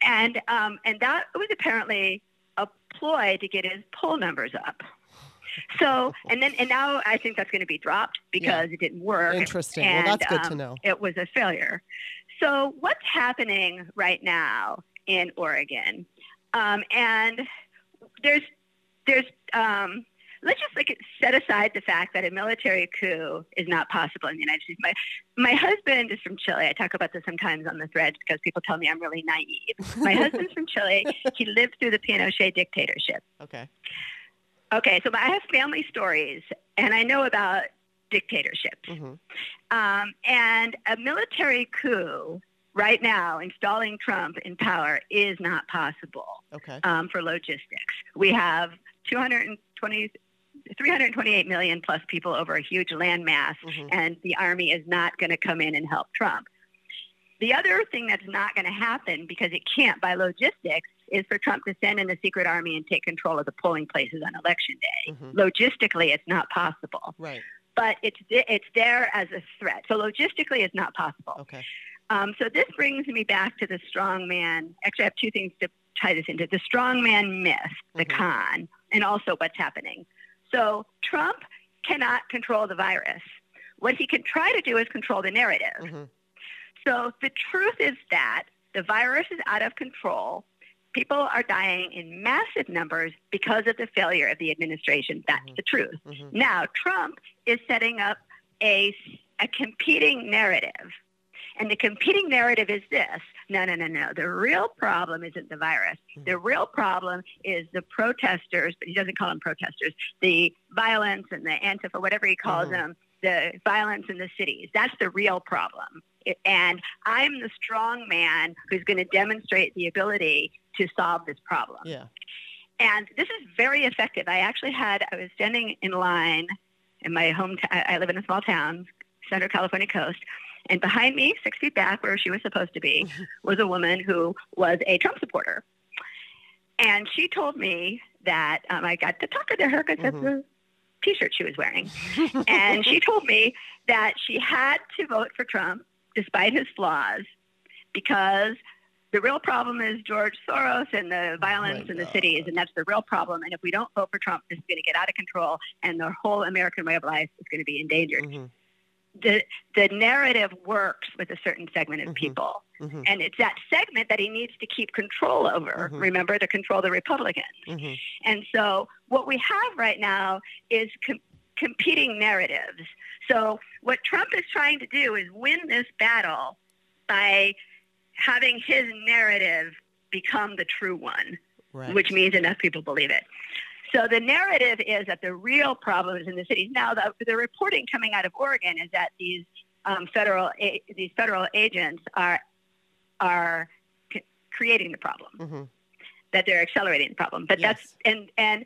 And um, and that was apparently a ploy to get his poll numbers up. So and then and now I think that's going to be dropped because it didn't work. Interesting. And, well, that's good to um, know. It was a failure. So what's happening right now in Oregon? Um, and there's there's um, let's just like set aside the fact that a military coup is not possible in the United States. My my husband is from Chile. I talk about this sometimes on the threads because people tell me I'm really naive. My [LAUGHS] husband's from Chile. He lived through the Pinochet dictatorship. Okay. Okay, so I have family stories, and I know about dictatorships. hmm Um, and a military coup right now, installing Trump in power, is not possible Okay. um, for logistics. We have 220, 328 million plus people over a huge landmass, hmm and the army is not going to come in and help Trump. The other thing that's not going to happen because it can't by logistics is for Trump to send in the secret army and take control of the polling places on election day. hmm Logistically, it's not possible, Right. but it's it's there as a threat. So logistically, it's not possible. Okay. Um, so this brings me back to the strong man. Actually, I have two things to tie this into: the strong man myth, the Mhm. con, and also what's happening. So Trump cannot control the virus. What he can try to do is control the narrative. hmm So the truth is that the virus is out of control. People are dying in massive numbers because of the failure of the administration. That's Mhm. the truth. hmm Now, Trump is setting up a, a competing narrative. And the competing narrative is this no, no, no, no. The real problem isn't the virus. The real problem is the protesters, but he doesn't call them protesters, the violence and the Antifa, whatever he calls Mhm. them, the violence in the cities. That's the real problem. And I'm the strong man who's going to demonstrate the ability to solve this problem. Yeah. And this is very effective. I actually had, I was standing in line in my home, I live in a small town, Central California coast. And behind me, six feet back where she was supposed to be, [LAUGHS] was a woman who was a Trump supporter. And she told me that um, I got to talk to her because that's Mhm. the t-shirt she was wearing. [LAUGHS] and she told me that she had to vote for Trump despite his flaws because the real problem is George Soros and the violence my in the God. cities, and that's the real problem. And if we don't vote for Trump, this is going to get out of control, and the whole American way of life is going to be endangered. hmm The the narrative works with a certain segment of Mhm. people, hmm and it's that segment that he needs to keep control over. Mhm. Remember to control the Republicans. hmm And so what we have right now is com- competing narratives. So what Trump is trying to do is win this battle by having his narrative become the true one, Right. which means enough people believe it. So the narrative is that the real problem is in the cities. Now, the, the reporting coming out of Oregon is that these um, federal a- these federal agents are are c- creating the problem hmm that they're accelerating the problem. But Yes. that's and and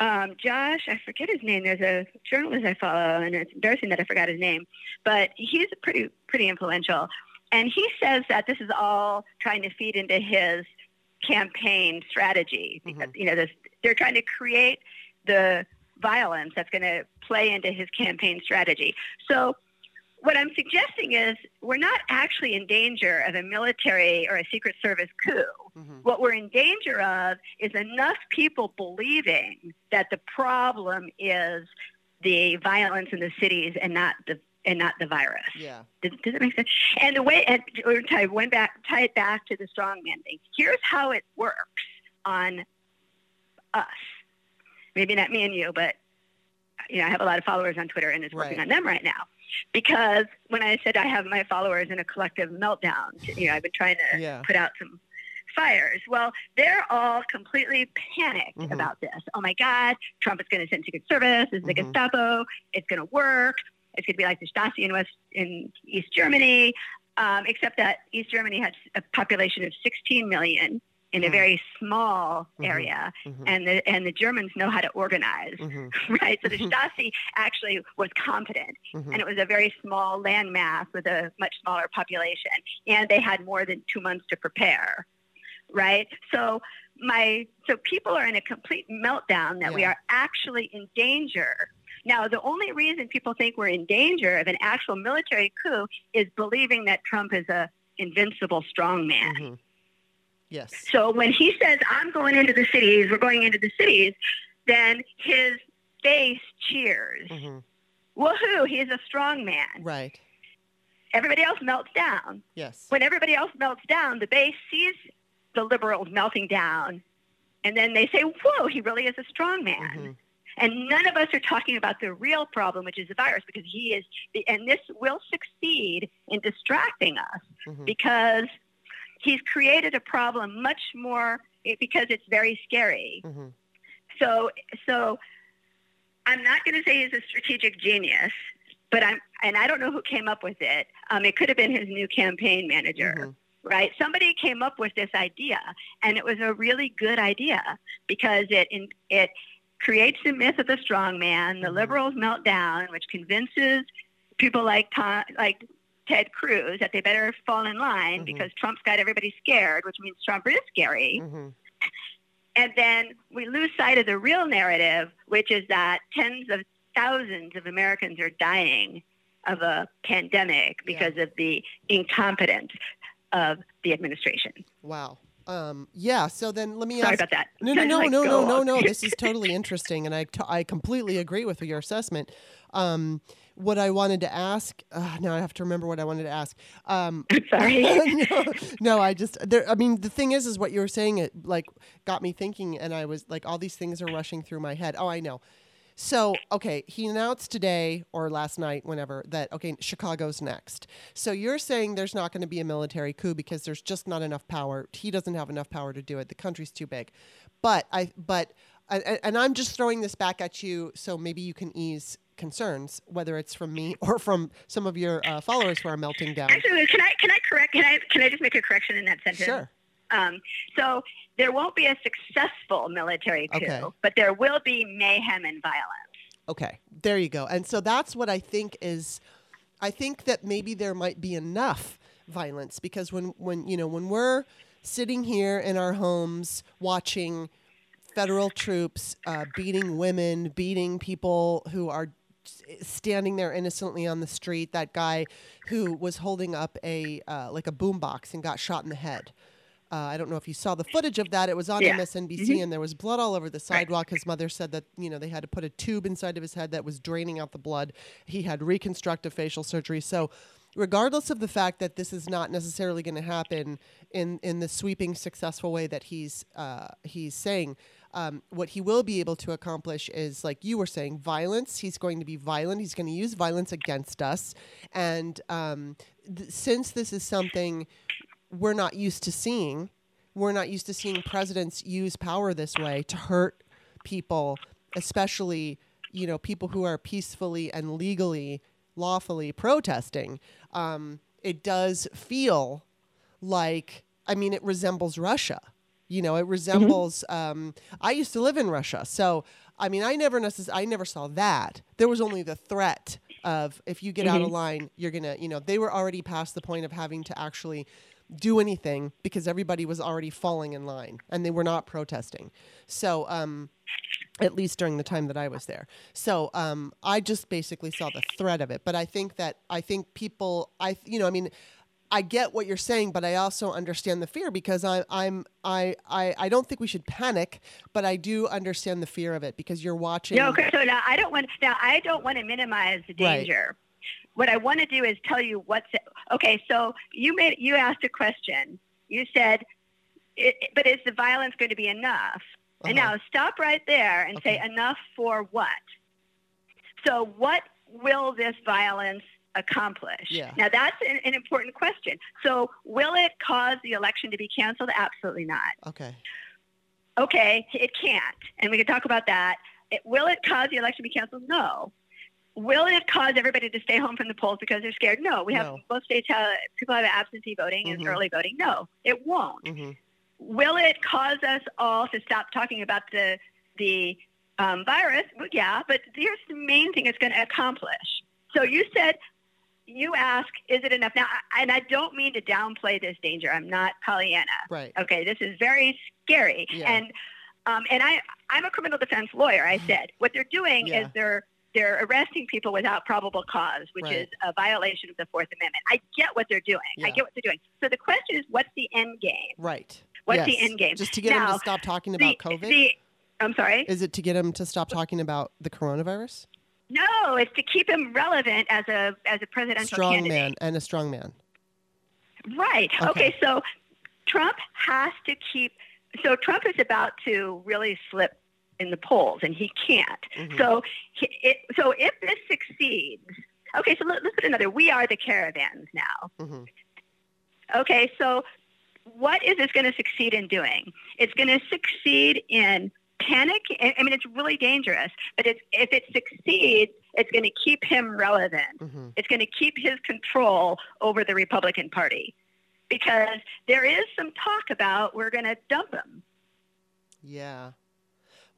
um, Josh, I forget his name. There's a journalist I follow, and it's embarrassing that I forgot his name. But he's pretty pretty influential, and he says that this is all trying to feed into his campaign strategy because you know this, they're trying to create the violence that's going to play into his campaign strategy. So what I'm suggesting is we're not actually in danger of a military or a secret service coup. hmm What we're in danger of is enough people believing that the problem is the violence in the cities and not the and not the virus. Yeah. Does, does it make sense? And the way and tie went back tie it back to the strongman thing. Here's how it works on us. Maybe not me and you, but you know, I have a lot of followers on Twitter and it's working Right. on them right now. Because when I said I have my followers in a collective meltdown, you know, I've been trying to Yeah. put out some fires. Well, they're all completely panicked Mhm. about this. Oh my God, Trump is going to send Secret Service. This is the Mhm. Gestapo. It's going to work. It's going to be like the Stasi in West in East Germany, um, except that East Germany had a population of 16 million in a Mhm. very small Mhm. area, hmm and the and the Germans know how to organize. hmm [LAUGHS] Right, so the Mhm. Stasi actually was competent, and it was a very small landmass with a much smaller population, and they had more than two months to prepare. right? So my so people are in a complete meltdown that we are actually in danger. Now, the only reason people think we're in danger of an actual military coup is believing that Trump is a invincible strongman. Yes. So when he says, I'm going into the cities, we're going into the cities, then his base cheers. hmm Woohoo, he's a strong man. Right. Everybody else melts down. Yes. When everybody else melts down, the base sees the liberals melting down. And then they say, whoa, he really is a strong man. Mhm. And none of us are talking about the real problem, which is the virus, because he is, and this will succeed in distracting us Mhm. because he's created a problem much more because it's very scary. Mhm. So, so I'm not going to say he's a strategic genius, but I'm, and I don't know who came up with it. Um, it could have been his new campaign manager, Mhm. right? Somebody came up with this idea, and it was a really good idea because it in, it creates the myth of the strong man. The Mhm. liberals melt down, which convinces people like Tom, like Ted Cruz that they better fall in line Mhm. because Trump's got everybody scared, which means Trump is scary. Mhm. And then we lose sight of the real narrative, which is that tens of thousands of Americans are dying of a pandemic because of the incompetence of the administration. Wow. Um, yeah. So then let me Sorry ask. about that. No, no, no, like no, no, no, no. This is [LAUGHS] totally interesting, and I, t- I completely agree with your assessment. Um, what I wanted to ask, uh, now I have to remember what I wanted to ask. Um, I'm [LAUGHS] sorry. [LAUGHS] no, no, I just there. I mean, the thing is, is what you were saying. It like got me thinking, and I was like, all these things are rushing through my head. Oh, I know. So, okay, he announced today or last night, whenever, that okay, Chicago's next. So you're saying there's not going to be a military coup because there's just not enough power. He doesn't have enough power to do it. The country's too big. But I, but, and I'm just throwing this back at you, so maybe you can ease concerns, whether it's from me [LAUGHS] or from some of your uh, followers who are melting down. Actually, can I can I correct? Can I can I just make a correction in that sentence? Sure. Um, so there won't be a successful military coup, Okay. but there will be mayhem and violence. Okay, there you go. And so that's what I think is I think that maybe there might be enough violence because when when you know when we're sitting here in our homes watching federal troops uh, beating women, beating people who are standing there innocently on the street. That guy who was holding up a uh, like a boombox and got shot in the head. Uh, I don't know if you saw the footage of that. It was on Yeah. MSNBC, and there was blood all over the sidewalk. His mother said that you know they had to put a tube inside of his head that was draining out the blood. He had reconstructive facial surgery. So, regardless of the fact that this is not necessarily going to happen in in the sweeping, successful way that he's uh, he's saying, um, what he will be able to accomplish is, like you were saying, violence. He's going to be violent. He's going to use violence against us, and um, th- since this is something we're not used to seeing. We're not used to seeing presidents use power this way to hurt people, especially you know people who are peacefully and legally, lawfully protesting. Um, it does feel like I mean it resembles Russia. You know, it resembles. Um, I used to live in Russia, so I mean, I never necess- I never saw that. There was only the threat of if you get out of line, you're gonna. You know, they were already past the point of having to actually do anything because everybody was already falling in line and they were not protesting. So, um, at least during the time that I was there. So um, I just basically saw the threat of it. But I think that I think people, I you know, I mean, I get what you're saying, but I also understand the fear because I, I'm I, I I don't think we should panic, but I do understand the fear of it because you're watching. No, okay, so now I don't want now I don't want to minimize the Right. danger. What I want to do is tell you what's okay. So you made you asked a question. You said, it, but is the violence going to be enough? And Uh-huh. now stop right there and say enough for what? So what will this violence accomplish? Yeah. Now that's an, an important question. So will it cause the election to be canceled? Absolutely not. Okay. Okay, it can't. And we can talk about that. It, will it cause the election to be canceled? No. Will it cause everybody to stay home from the polls because they're scared? No. We have No. most states have people have absentee voting and Mhm. early voting. No, it won't. hmm Will it cause us all to stop talking about the the um, virus? Well, yeah, but here's the main thing it's going to accomplish. So you said you ask, is it enough? Now, and I don't mean to downplay this danger. I'm not Pollyanna. Right. Okay, this is very scary. Yeah. And um, and I I'm a criminal defense lawyer. I said what they're doing Yeah. is they're they're arresting people without probable cause, which Right. is a violation of the Fourth Amendment. I get what they're doing. I get what they're doing. So the question is, what's the end game? Right. What's the end game? Just to get Now, to stop talking The- about COVID? the- I'm sorry. Is it to get them to stop talking about the coronavirus? No, it's to keep him relevant as a as a presidential Strong candidate. man and a strong man. Right. Okay. Okay. So Trump has to keep. So Trump is about to really slip in the polls, and he can't. Mhm. So he, it, so if this succeeds, okay. So let, let's put another. We are the caravans now. Mhm. Okay. So what is this going to succeed in doing? It's going to succeed in panic. I I mean, it's really dangerous. But it's, if it succeeds, it's going to keep him relevant Mhm. it's going to keep his control over the Republican Party because there is some talk about we're going to dump him. Yeah.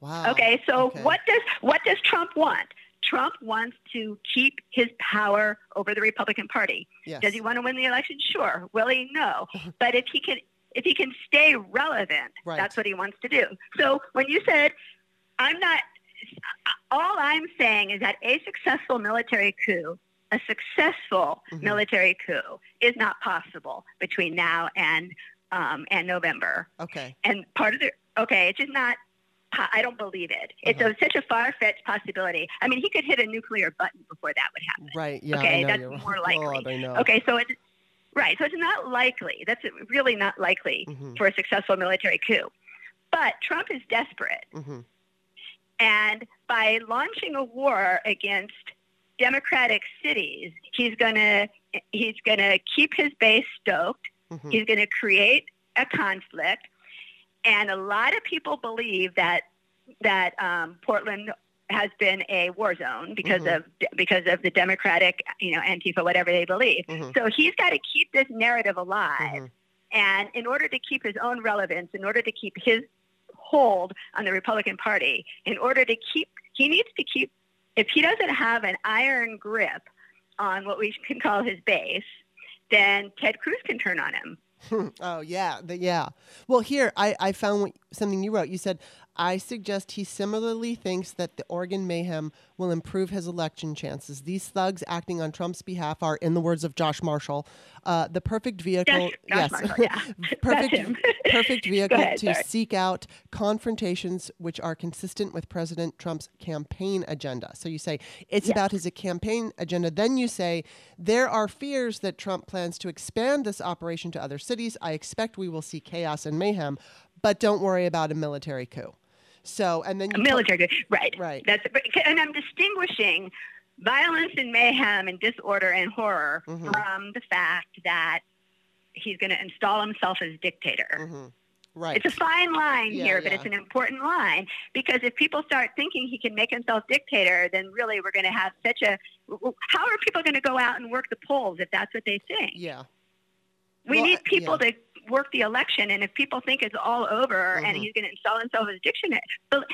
Wow. Okay, so okay. what does what does Trump want? Trump wants to keep his power over the Republican Party. Yes. Does he want to win the election? Sure. Will he? No. [LAUGHS] but if he can if he can stay relevant, Right. that's what he wants to do. So when you said I'm not all I'm saying is that a successful military coup, a successful Mhm. military coup is not possible between now and um, and November. Okay. And part of the okay, it's just not. I don't believe it. It's Uh-huh. a, such a far-fetched possibility. I mean, he could hit a nuclear button before that would happen. Right. Yeah. Okay, that's more right. [LAUGHS] likely. God. Okay, so it's right. So it's not likely. That's really not likely Mhm. for a successful military coup. But Trump is desperate, Mhm. and by launching a war against democratic cities, he's gonna he's gonna keep his base stoked. Mhm. He's going to create a conflict, and a lot of people believe that that um, Portland has been a war zone because Mhm. of because of the Democratic, you know, Antifa, whatever they believe. Mhm. So he's got to keep this narrative alive, Mhm. and in order to keep his own relevance, in order to keep his hold on the Republican Party, in order to keep, he needs to keep. If he doesn't have an iron grip on what we can call his base, then Ted Cruz can turn on him. [LAUGHS] oh yeah, the, yeah. Well, here I I found what, something you wrote. You said I suggest he similarly thinks that the Oregon mayhem will improve his election chances. These thugs acting on Trump's behalf are, in the words of Josh Marshall, uh, the perfect vehicle. Josh Marshall, yeah. [LAUGHS] Perfect, [LAUGHS] perfect vehicle ahead, to sorry. seek out confrontations which are consistent with President Trump's campaign agenda. So you say it's Yes. about his campaign agenda. Then you say there are fears that Trump plans to expand this operation to other cities. I expect we will see chaos and mayhem, but don't worry about a military coup. So, and then military good, right? Right. That's and I'm distinguishing violence and mayhem and disorder and horror Mhm. from the fact that he's going to install himself as dictator. Mhm. right. It's a fine line Yeah, here, but it's an important line because if people start thinking he can make himself dictator, then really we're going to have such a. How are people going to go out and work the polls if that's what they think? yeah. We Well, need people to work the election, and if people think it's all over and Mhm. he's going to install himself as but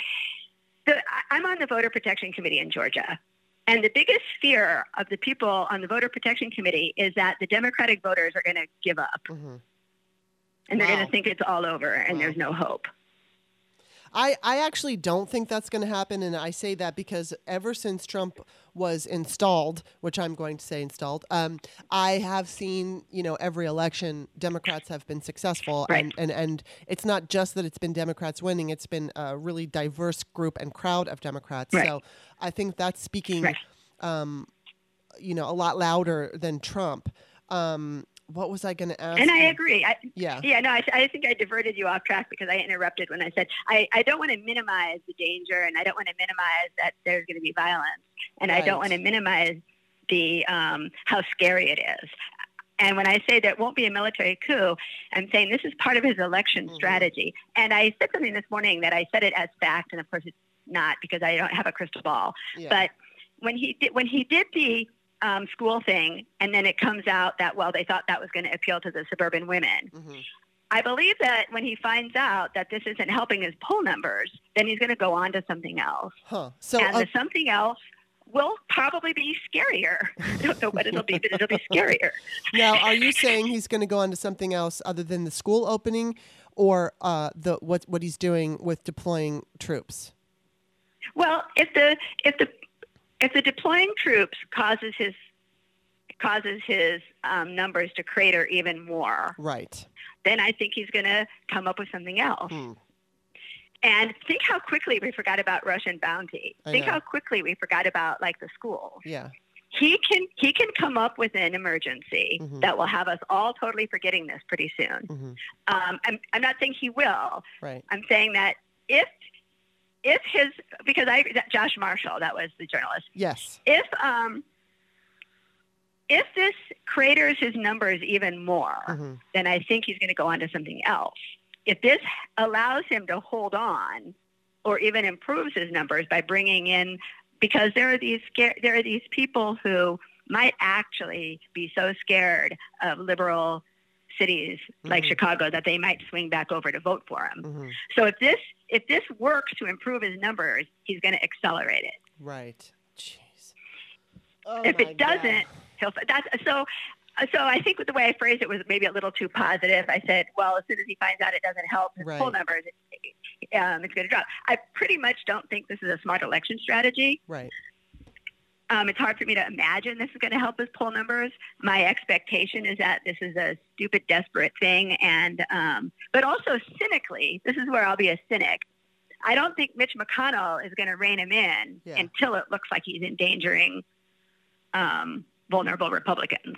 the, I- I'm on the voter protection committee in Georgia, and the biggest fear of the people on the voter protection committee is that the Democratic voters are going to give up, hmm and they're Wow. going to think it's all over and Wow. there's no hope. I, I actually don't think that's going to happen. And I say that because ever since Trump was installed, which I'm going to say installed, um, I have seen, you know, every election, Democrats have been successful. Right. And, and, and it's not just that it's been Democrats winning, it's been a really diverse group and crowd of Democrats. Right. So I think that's speaking, Right. um, you know, a lot louder than Trump. Um, what was I going to ask? And I you? agree. I, Yeah. yeah, no, I, I think I diverted you off track because I interrupted when I said I, I don't want to minimize the danger and I don't want to minimize that there's going to be violence and I don't want to minimize the um, how scary it is. And when I say there won't be a military coup, I'm saying this is part of his election Mhm. strategy. And I said something this morning that I said it as fact, and of course it's not because I don't have a crystal ball. Yeah. But when he did when he did the um, school thing, and then it comes out that well they thought that was going to appeal to the suburban women. Mhm. I believe that when he finds out that this isn't helping his poll numbers, then he's going to go on to something else. Huh. So, and uh, the something else will probably be scarier. [LAUGHS] I don't know what it'll be, but it'll be scarier. Now, are you saying he's going to go on to something else other than the school opening, or uh, the what what he's doing with deploying troops? Well, if the if the if the deploying troops causes his causes his um, numbers to crater even more, Right. then I think he's going to come up with something else. Hmm. And think how quickly we forgot about Russian bounty. I think know. how quickly we forgot about like the schools. Yeah. He can he can come up with an emergency Mhm. that will have us all totally forgetting this pretty soon. hmm Um, I'm I'm not saying he will. Right. I'm saying that if if his because I Josh Marshall that was the journalist Yes. if um if this craters his numbers even more, hmm then I think he's going to go on to something else. If this allows him to hold on, or even improves his numbers by bringing in, because there are these there are these people who might actually be so scared of liberal cities like Mhm. Chicago that they might swing back over to vote for him. hmm So if this if this works to improve his numbers, he's going to accelerate it. Right. Jeez. Oh if my it doesn't, God. he'll. That's so. So I think the way I phrased it was maybe a little too positive. I said, well, as soon as he finds out it doesn't help his poll numbers, um, it's going to drop. I pretty much don't think this is a smart election strategy. Right. Um, it's hard for me to imagine this is going to help his poll numbers. My expectation is that this is a stupid, desperate thing, and um, but also cynically, this is where I'll be a cynic. I don't think Mitch McConnell is going to rein him in Yeah. until it looks like he's endangering um, vulnerable Republicans.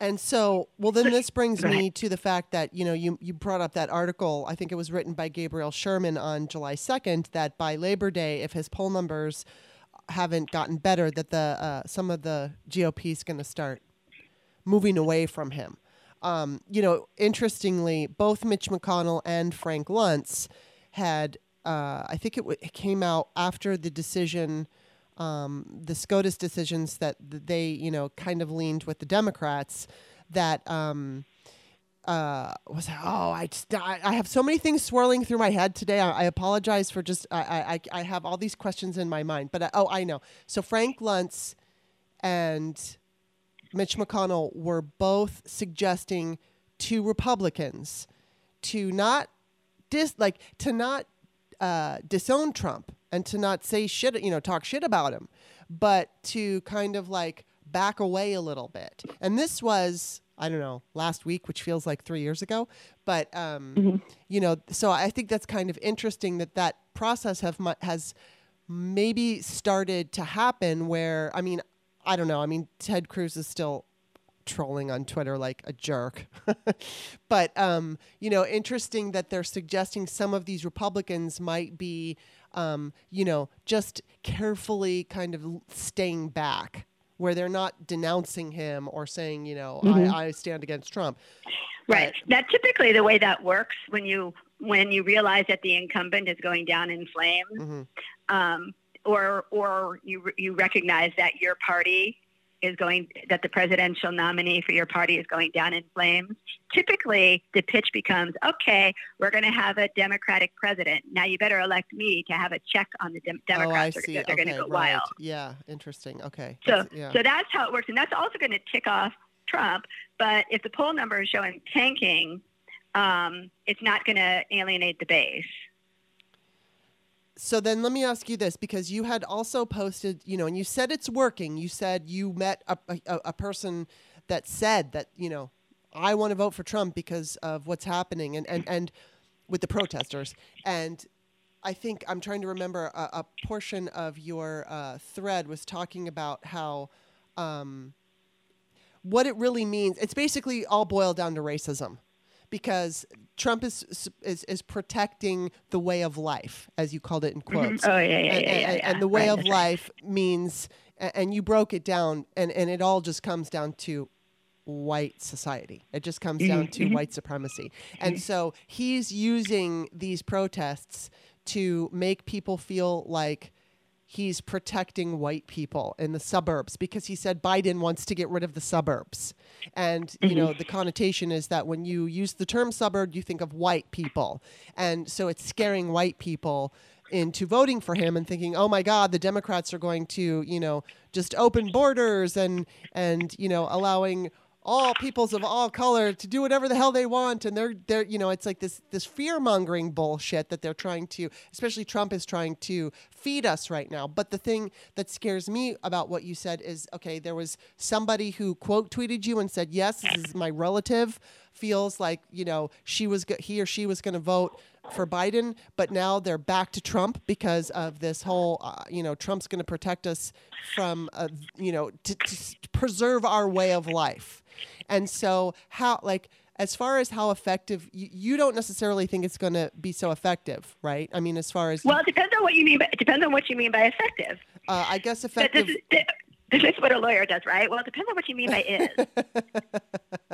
And so, well, then this brings me to the fact that you know you you brought up that article. I think it was written by Gabriel Sherman on July second. That by Labor Day, if his poll numbers haven't gotten better, that the uh, some of the GOP is going to start moving away from him. Um, you know, interestingly, both Mitch McConnell and Frank Luntz had. Uh, I think it, w- it came out after the decision um, the SCOTUS decisions that they, you know, kind of leaned with the Democrats. That um, uh, was oh, I just I, I have so many things swirling through my head today. I, I apologize for just I, I I- I have all these questions in my mind. But I, oh, I know. So Frank Luntz and Mitch McConnell were both suggesting to Republicans to not dis like to not uh, disown Trump and to not say shit, you know, talk shit about him, but to kind of like back away a little bit. And this was, I don't know, last week, which feels like three years ago. But um, you know, so I think that's kind of interesting that that process have mu- has maybe started to happen. Where I mean, I don't know. I mean, Ted Cruz is still trolling on Twitter like a jerk. [LAUGHS] but um, you know, interesting that they're suggesting some of these Republicans might be, um, you know, just carefully kind of staying back, where they're not denouncing him or saying, you know, I, I stand against Trump. Right. That typically the way that works when you when you realize that the incumbent is going down in flames, Mhm. um, or or you you recognize that your party is going that the presidential nominee for your party is going down in flames. Typically, the pitch becomes, okay, we're going to have a Democratic president. Now you better elect me to have a check on the dem- oh, I Democrats see. they're going to go right. wild. Yeah, interesting. Okay. So, That's- yeah. so that's how it works, and that's also going to tick off Trump. But if the poll numbers show him tanking, um, it's not going to alienate the base. So then let me ask you this because you had also posted, you know, and you said it's working. You said you met a, a, a person that said that, you know, I want to vote for Trump because of what's happening and, and, and with the protesters. And I think I'm trying to remember a, a portion of your uh, thread was talking about how um, what it really means. It's basically all boiled down to racism because Trump is, is is protecting the way of life, as you called it in mm-hmm. quotes. Oh yeah, yeah, yeah, and, yeah, and- yeah. and the way Right, of right. life means, and you broke it down, and, and it all just comes down to white society. It just comes down Mm-hmm, to mm-hmm. white supremacy. And mm-hmm. so he's using these protests to make people feel like he's protecting white people in the suburbs because he said Biden wants to get rid of the suburbs. And, you mm-hmm. know, the connotation is that when you use the term suburb, you think of white people. And so it's scaring white people into voting for him and thinking, "Oh my God, the Democrats are going to, you know, just open borders and and you know allowing all peoples of all color to do whatever the hell they want. And they're they're you know it's like this this fear mongering bullshit that they're trying to especially Trump is trying to feed us right now. But the thing that scares me about what you said is okay there was somebody who quote tweeted you and said yes this is my relative feels like you know she was go- he or she was going to vote for Biden, but now they're back to Trump because of this whole, uh, you know, Trump's going to protect us from, uh, you know, to, to preserve our way of life. And so, how, like, as far as how effective, you, you don't necessarily think it's going to be so effective, right? I mean, as far as. Well, it depends on what you mean. By, it depends on what you mean by effective. Uh, I guess effective. Is, [LAUGHS] this is what a lawyer does, right? Well, it depends on what you mean by is.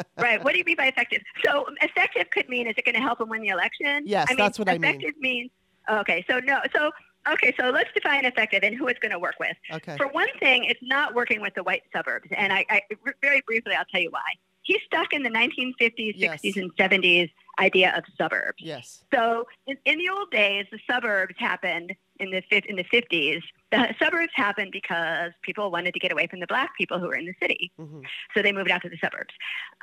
[LAUGHS] right. What do you mean by effective? So effective could mean is it going to help him win the election? Yes, I mean, that's what I mean. Effective means oh, okay. So no. So okay. So let's define effective and who it's going to work with. Okay. For one thing, it's not working with the white suburbs, and I, I very briefly I'll tell you why. He's stuck in the 1950s, Yes. 60s, and 70s idea of suburbs. Yes. So in, in the old days, the suburbs happened in the in the 50s. The suburbs happened because people wanted to get away from the black people who were in the city, hmm so they moved out to the suburbs,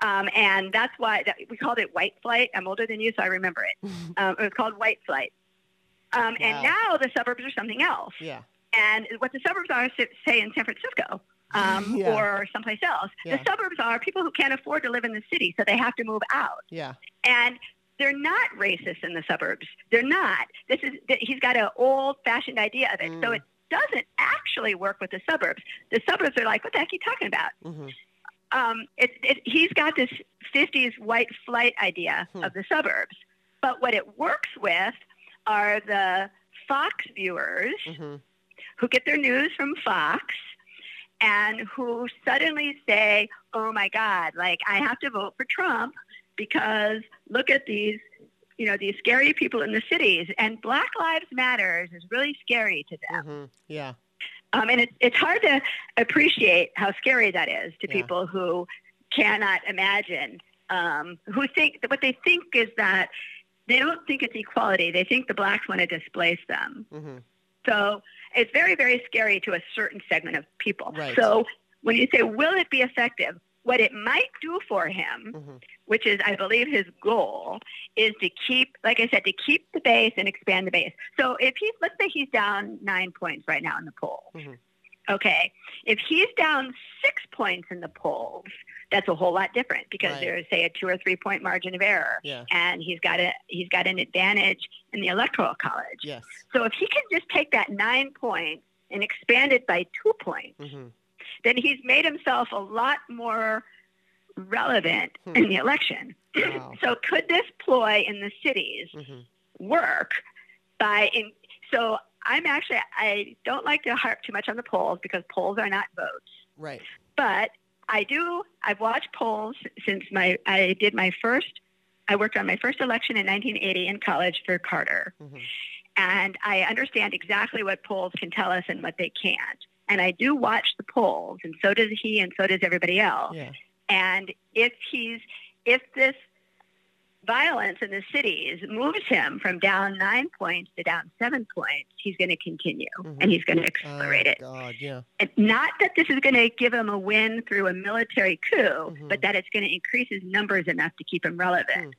um, and that's why that, we called it white flight. I'm older than you, so I remember it. [LAUGHS] Um, it was called white flight, um, Wow. and now the suburbs are something else. Yeah. And what the suburbs are, say in San Francisco. Um, [LAUGHS] Yeah. Or someplace else. Yeah. The suburbs are people who can't afford to live in the city, so they have to move out Yeah. and they're not racist in the suburbs. They're not. This is he's got an old-fashioned idea of it, so Mm. it doesn't actually work with the suburbs. The suburbs are like, what the heck are you talking about? hmm Um, it, it, he's got this 50s white flight idea Hmm. of the suburbs, but what it works with are the Fox viewers hmm who get their news from Fox and who suddenly say, oh my God, like I have to vote for Trump because look at these, you know, these scary people in the cities. And Black Lives Matters is really scary to them. hmm Yeah. Um, and it's, it's hard to appreciate how scary that is to Yeah. people who cannot imagine, um, who think that what they think is that they don't think it's equality. They think the blacks want to displace them. hmm So it's very, very scary to a certain segment of people. Right. So when you say, will it be effective? What it might do for him, hmm which is, I believe, his goal, is to keep, like I said, to keep the base and expand the base. So if he's, let's say he's down nine points right now in the polls. Mhm. Okay. If he's down six points in the polls, that's a whole lot different because Right. there's, say, a two or three point margin of error. Yeah. And he's got a he's got an advantage in the electoral college. Yes. So if he can just take that nine points and expand it by two points, hmm then he's made himself a lot more relevant Hmm. in the election. Wow. [LAUGHS] so could this ploy in the cities hmm work by in so I'm actually I don't like to harp too much on the polls because polls are not votes. Right. But I do I've watched polls since my I did my first I worked on my first election in 1980 in college for Carter hmm and I understand exactly what polls can tell us and what they can't. And I do watch the polls, and so does he, and so does everybody else. Yeah. And if he's, if this violence in the cities moves him from down nine points to down seven points, he's going to continue Mhm. and he's going to Oh, accelerate it. God. Yeah. And not that this is going to give him a win through a military coup, Mhm. but that it's going to increase his numbers enough to keep him relevant.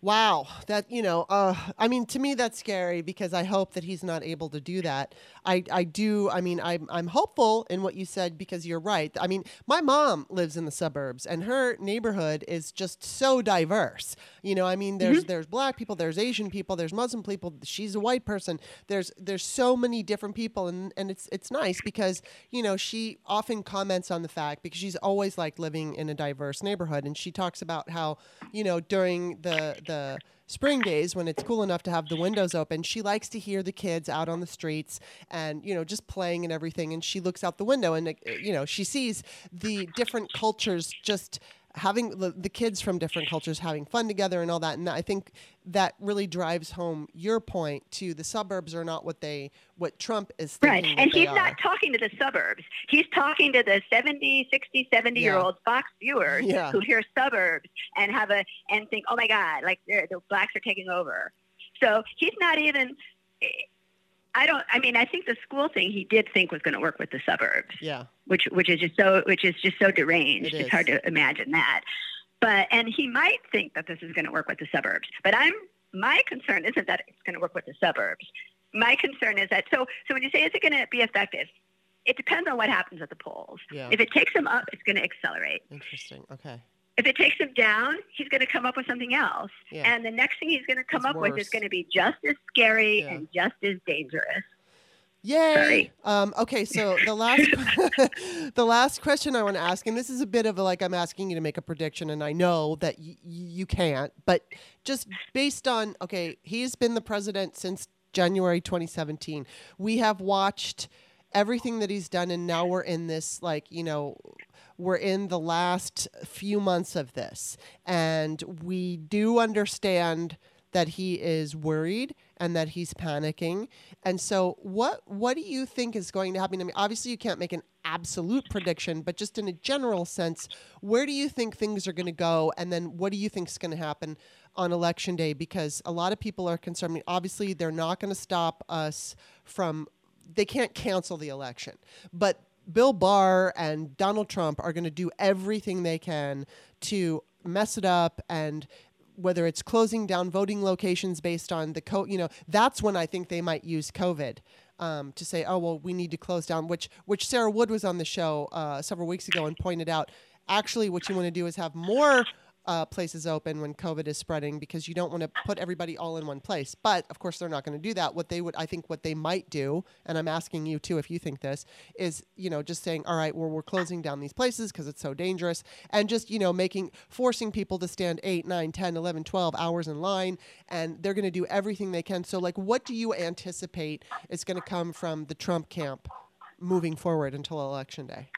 Wow, that you know, uh, I mean, to me that's scary because I hope that he's not able to do that. I, I do. I mean, I'm, I'm hopeful in what you said because you're right. I mean, my mom lives in the suburbs, and her neighborhood is just so diverse. You know, I mean, there's there's black people, there's Asian people, there's Muslim people. She's a white person. There's there's so many different people, and and it's it's nice because you know she often comments on the fact because she's always like living in a diverse neighborhood, and she talks about how you know during the the spring days when it's cool enough to have the windows open. She likes to hear the kids out on the streets and you know just playing and everything. And she looks out the window and uh, you know she sees the different cultures just having the, the kids from different cultures having fun together and all that and i think that really drives home your point to the suburbs are not what they what trump is Right. thinking And that they he's are. not talking to the suburbs. He's talking to the 70, 60, 70 year old Fox viewers Yeah. who hear suburbs and have a and think, oh my God, like the blacks are taking over. So he's not even. I don't. I mean, I think the school thing he did think was going to work with the suburbs. Yeah. Which which is just so which is just so deranged. It it's hard to imagine that. But and he might think that this is going to work with the suburbs. But I'm my concern isn't that it's going to work with the suburbs. My concern is that so so when you say is it going to be effective, it depends on what happens at the polls. Yeah. If it takes them up, it's going to accelerate. Interesting. Okay. If it takes him down, he's going to come up with something else. Yeah. And the next thing he's going to come It's up with is going to be just as scary Yeah. and just as dangerous. Yay! Um, okay, so [LAUGHS] the last [LAUGHS] the last question I want to ask, and this is a bit of a, like I'm asking you to make a prediction, and I know that y- you can't, but just based on okay, he's been the president since January 2017. We have watched everything that he's done, and now we're in this like you know we're in the last few months of this, and we do understand that he is worried and that he's panicking. And so, what what do you think is going to happen? I mean, obviously, you can't make an absolute prediction, but just in a general sense, where do you think things are going to go? And then, what do you think is going to happen on election day? Because a lot of people are concerned. I mean, obviously, they're not going to stop us from. They can't cancel the election, but Bill Barr and Donald Trump are going to do everything they can to mess it up and whether it's closing down voting locations based on the co you know that's when I think they might use COVID um, to say oh well we need to close down which which Sarah Wood was on the show uh, several weeks ago and pointed out actually what you want to do is have more uh, places open when COVID is spreading because you don't want to put everybody all in one place. But of course, they're not going to do that. What they would, I think, what they might do, and I'm asking you too if you think this is, you know, just saying, all right, well, we're closing down these places because it's so dangerous, and just, you know, making, forcing people to stand 8, 9, 10, 11, 12 hours in line, and they're going to do everything they can. So, like, what do you anticipate is going to come from the Trump camp moving forward until Election Day?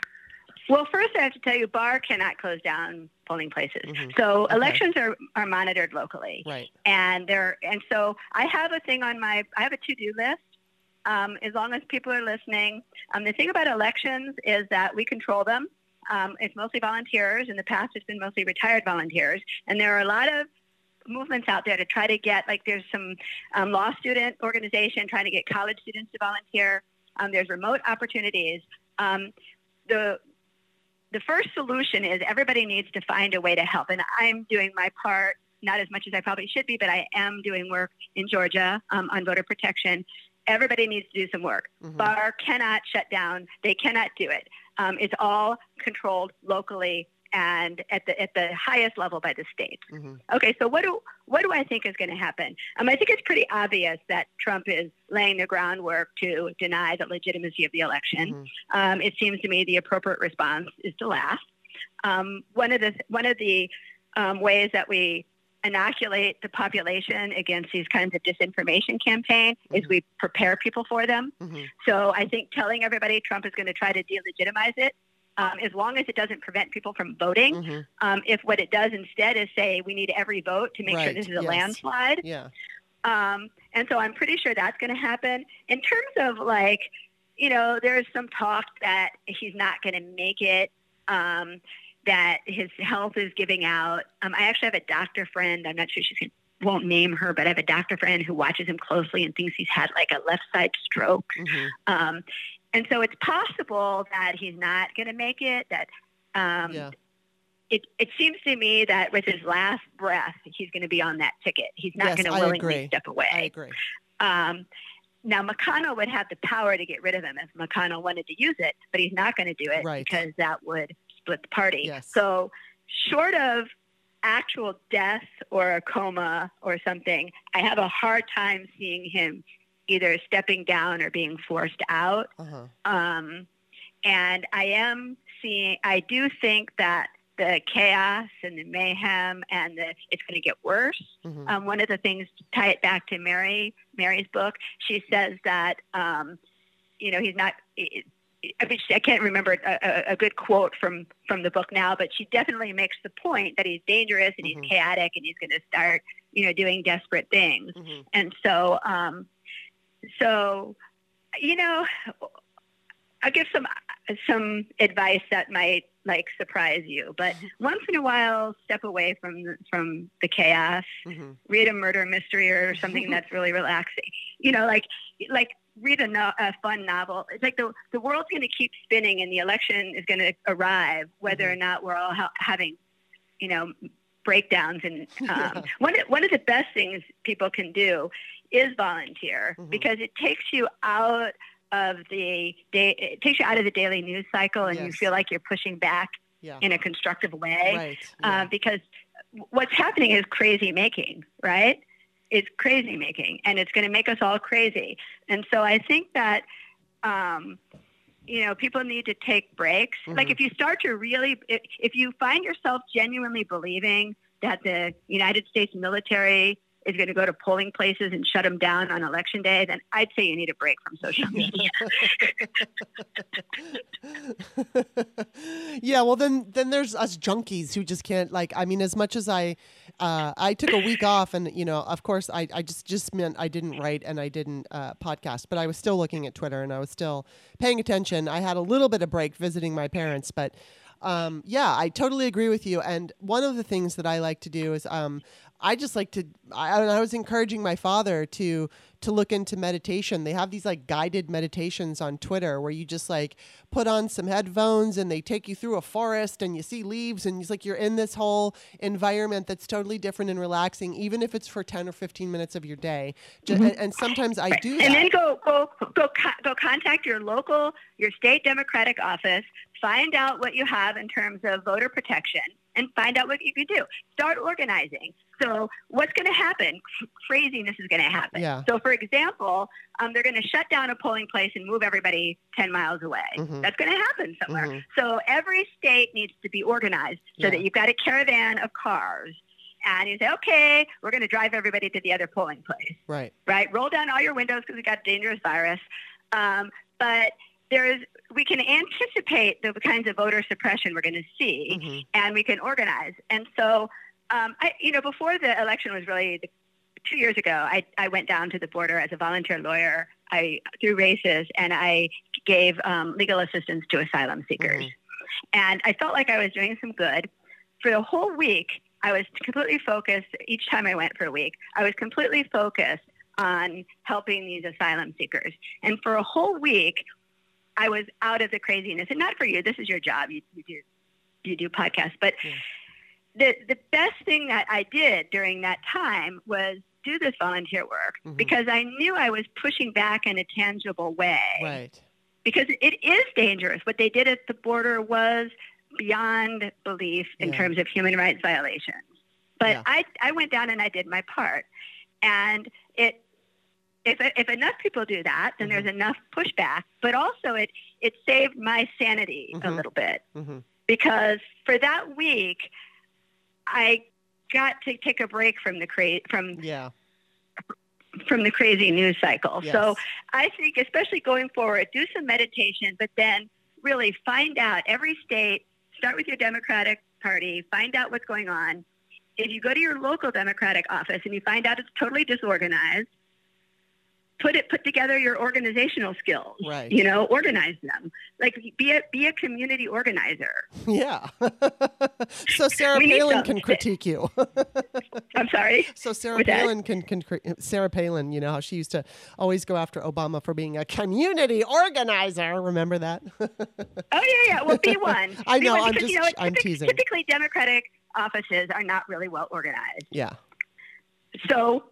Well, first I have to tell you, Barr cannot close down polling places. Mhm. So Okay. elections are, are monitored locally. Right. and there and so I have a thing on my I have a to do list. Um, as long as people are listening, um, the thing about elections is that we control them. Um, it's mostly volunteers. In the past, it's been mostly retired volunteers, and there are a lot of movements out there to try to get like there's some um, law student organization trying to get college students to volunteer. Um, there's remote opportunities. Um, the the first solution is everybody needs to find a way to help, and I'm doing my part not as much as I probably should be, but I am doing work in Georgia um, on voter protection. Everybody needs to do some work. Mhm. Barr cannot shut down. They cannot do it. Um, it's all controlled locally and at the at the highest level by the states. Mhm. Okay, so what do what do I think is going to happen? Um, I think it's pretty obvious that Trump is laying the groundwork to deny the legitimacy of the election. Mhm. Um, it seems to me the appropriate response is to laugh. Um, one of the one of the um, ways that we inoculate the population against these kinds of disinformation campaign is Mhm. we prepare people for them. Mhm. So I think telling everybody Trump is going to try to delegitimize it, um, as long as it doesn't prevent people from voting. Mhm. Um, if what it does instead is say we need every vote to make sure this is a yes. landslide, Yeah. um, and so I'm pretty sure that's going to happen. In terms of like, you know, there's some talk that he's not going to make it, um, that his health is giving out. Um, I actually have a doctor friend. I'm not sure she's going won't name her, but I have a doctor friend who watches him closely and thinks he's had like a left side stroke. Mhm. Um, and so it's possible that he's not going to make it. That um, Yeah. it, it seems to me that with his last breath, he's going to be on that ticket. He's not Yes, going to willingly agree. step away. I agree. Um, now, McConnell would have the power to get rid of him if McConnell wanted to use it, but he's not going to do it Right. because that would split the party. Yes. So, short of actual death or a coma or something, I have a hard time seeing him either stepping down or being forced out. Uh-huh. Um, and I am seeing, I do think that the chaos and the mayhem and the, it's going to get worse. Mhm. Um, one of the things tie it back to Mary, Mary's book, she says that, um, you know, he's not, it, I, mean, I can't remember a, a, good quote from, from the book now, but she definitely makes the point that he's dangerous and Mhm. he's chaotic and he's going to start, you know, doing desperate things. Mhm. And so, um, so, you know, I'll give some some advice that might like surprise you, but once in a while, step away from the, from the chaos. Mhm. Read a murder mystery or [LAUGHS] something that's really relaxing. You know, like like read a, no, a fun novel. It's like the the world's going to keep spinning, and the election is going to arrive, whether or not we're all ha- having, you know, breakdowns. And [LAUGHS] um, one of, one of the best things people can do is volunteer Mhm. because it takes you out of the day. It takes you out of the daily news cycle, and you feel like you're pushing back Yeah. in a constructive way Right. uh, because what's happening is crazy making, right? It's crazy making, and it's going to make us all crazy. And so I think that, um, you know, people need to take breaks. Like Mhm. if you start to really, if, if you find yourself genuinely believing that the United States military is going to go to polling places and shut them down on election day, then I'd say you need a break from social media. [LAUGHS] yeah, well then then there's us junkies who just can't like I mean as much as I uh, I took a week off and you know of course I, I just just meant I didn't write and I didn't uh, podcast but I was still looking at Twitter and I was still paying attention. I had a little bit of break visiting my parents but um, yeah, I totally agree with you. And one of the things that I like to do is um, I just like to. I, I was encouraging my father to to look into meditation. They have these like guided meditations on Twitter where you just like put on some headphones and they take you through a forest and you see leaves and it's like you're in this whole environment that's totally different and relaxing, even if it's for ten or fifteen minutes of your day. Ju- and, and sometimes I do that. And then go go go go contact your local, your state Democratic office. Find out what you have in terms of voter protection, and find out what you can do. Start organizing. So what's going to happen? Craziness is going to happen. Yeah. So for example, um, they're going to shut down a polling place and move everybody ten miles away. Mhm. That's going to happen somewhere. Mhm. So every state needs to be organized so Yeah. that you've got a caravan of cars. And you say, okay, we're going to drive everybody to the other polling place right. right? Roll down all your windows because we've got a dangerous virus. Um, but there's we can anticipate the kinds of voter suppression we're going to see, Mhm. and we can organize. And so, um, I, you know, before the election was really the, two years ago, I, I went down to the border as a volunteer lawyer. I through races, and I gave um, legal assistance to asylum seekers. Mhm. And I felt like I was doing some good. For the whole week, I was completely focused. Each time I went for a week, I was completely focused on helping these asylum seekers. And for a whole week, I was out of the craziness. And not for you. This is your job. You, you do you do podcasts. But Yeah. the the best thing that I did during that time was do this volunteer work Mhm. because I knew I was pushing back in a tangible way Right. because it is dangerous. What they did at the border was beyond belief in Yeah. terms of human rights violations. But Yeah. I, I went down and I did my part. And if, if enough people do that, then Mhm. there's enough pushback. But also, it, it saved my sanity a Mhm. little bit hmm because for that week, I got to take a break from the cra- from Yeah. from the crazy news cycle. Yes. So I think, especially going forward, do some meditation, but then really find out every state. Start with your Democratic Party. Find out what's going on. If you go to your local Democratic office and you find out it's totally disorganized, put it put together your organizational skills. Right. You know, organize them. Like be a be a community organizer. Yeah. [LAUGHS] so Sarah Palin can critique you. [LAUGHS] I'm sorry. so Sarah With that? Palin can, can Sarah Palin, you know how she used to always go after Obama for being a community organizer. Remember that? Oh yeah, yeah. Well, be [LAUGHS] one. I know, one I'm because, you just- know, I'm typic- teasing. Typically, Democratic offices are not really well organized. yeah. So,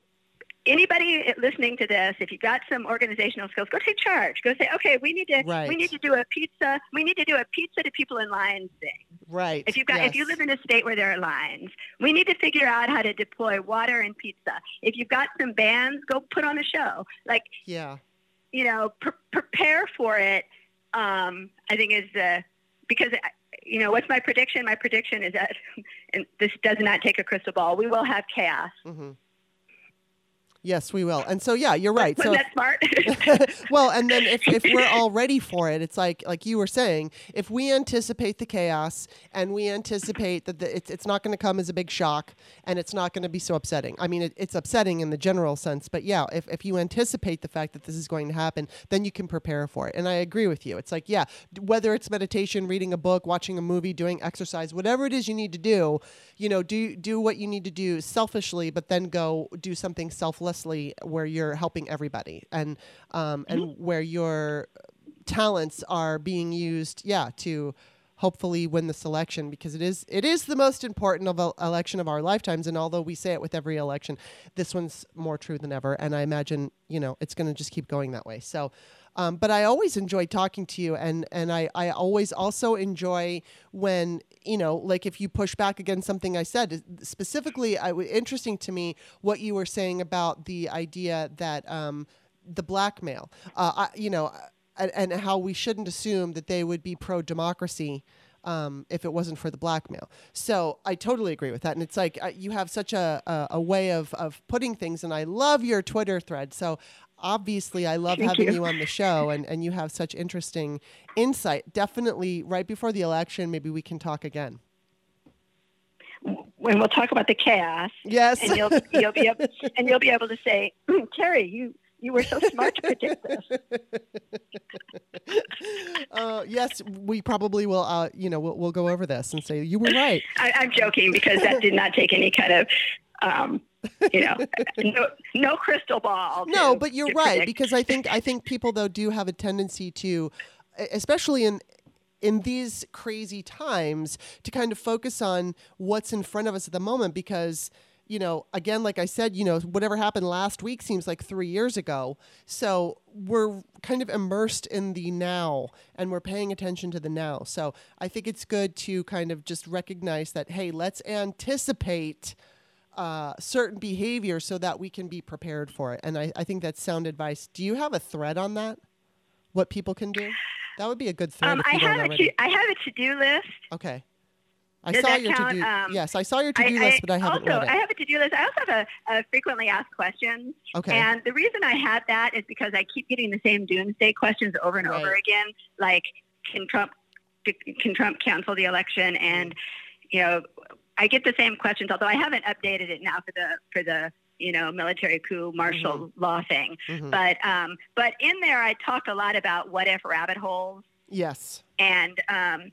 anybody listening to this, if you've got some organizational skills, go take charge. Go say, okay, we need to Right. we need to do a pizza. We need to do a pizza to people in lines thing. Right. If you've got if you live in a state where there are lines, we need to figure out how to deploy water and pizza. If you've got some bands, go put on a show. Like Yeah. you know, pre- prepare for it. Um, I think is the because you know what's my prediction? My prediction is that, [LAUGHS] and this does not take a crystal ball. We will have chaos. hmm Yes, we will. And so yeah, you're right. So smart? [LAUGHS] well, and then if, if we're [LAUGHS] all ready for it, it's like like you were saying, if we anticipate the chaos and we anticipate that the, it's it's not going to come as a big shock and it's not going to be so upsetting. I mean, it, it's upsetting in the general sense, but yeah, if if you anticipate the fact that this is going to happen, then you can prepare for it. And I agree with you. It's like yeah, whether it's meditation, reading a book, watching a movie, doing exercise, whatever it is you need to do, you know, do do what you need to do selfishly, but then go do something selflessly where you're helping everybody and um, and where your talents are being used, yeah, to hopefully win the election because it is it is the most important of election of our lifetimes. And although we say it with every election, this one's more true than ever. And I imagine you know it's going to just keep going that way. So. Um, but I always enjoy talking to you, and, and I, I always also enjoy when, you know, like if you push back against something I said. Specifically, I, was interesting to me what you were saying about the idea that um, the blackmail, uh, I, you know, and, and how we shouldn't assume that they would be pro democracy. Um, if it wasn't for the blackmail. So I totally agree with that. And it's like uh, you have such a, a, a way of, of putting things, and I love your Twitter thread. So obviously I love Thank having you. you. on the show and, and you have such interesting insight. Definitely right before the election, maybe we can talk again. when we'll talk about the chaos, Yes. and you'll you'll be able, [LAUGHS] and you'll be able to say, "Mm, Teri, you you were so smart to predict this. [LAUGHS] uh, yes, we probably will. Uh, you know, we'll, we'll go over this and say you were right. I, I'm joking because that did not take any kind of, um, you know, [LAUGHS] no, no crystal ball. to- No, but you're right predict. because I think I think people though do have a tendency to, especially in in these crazy times, to kind of focus on what's in front of us at the moment because. You know, again, like I said, you know, whatever happened last week seems like three years ago. So we're kind of immersed in the now and we're paying attention to the now. So I think it's good to kind of just recognize that, hey, let's anticipate uh, certain behavior so that we can be prepared for it. And I, I think that's sound advice. Do you have a thread on that? What people can do? That would be a good thread. Um, I have a to, I have a to do list. okay. I Does saw your count? to do. Um, yes, I saw your to do list, but I haven't also read it. I have a to do list. I also have a, a frequently asked questions. okay. And the reason I have that is because I keep getting the same doomsday questions over and over again, like can Trump can Trump cancel the election? And you know, I get the same questions, although I haven't updated it now for the for the you know military coup martial law thing. Mhm. But um, but in there, I talk a lot about what if rabbit holes yes. and um,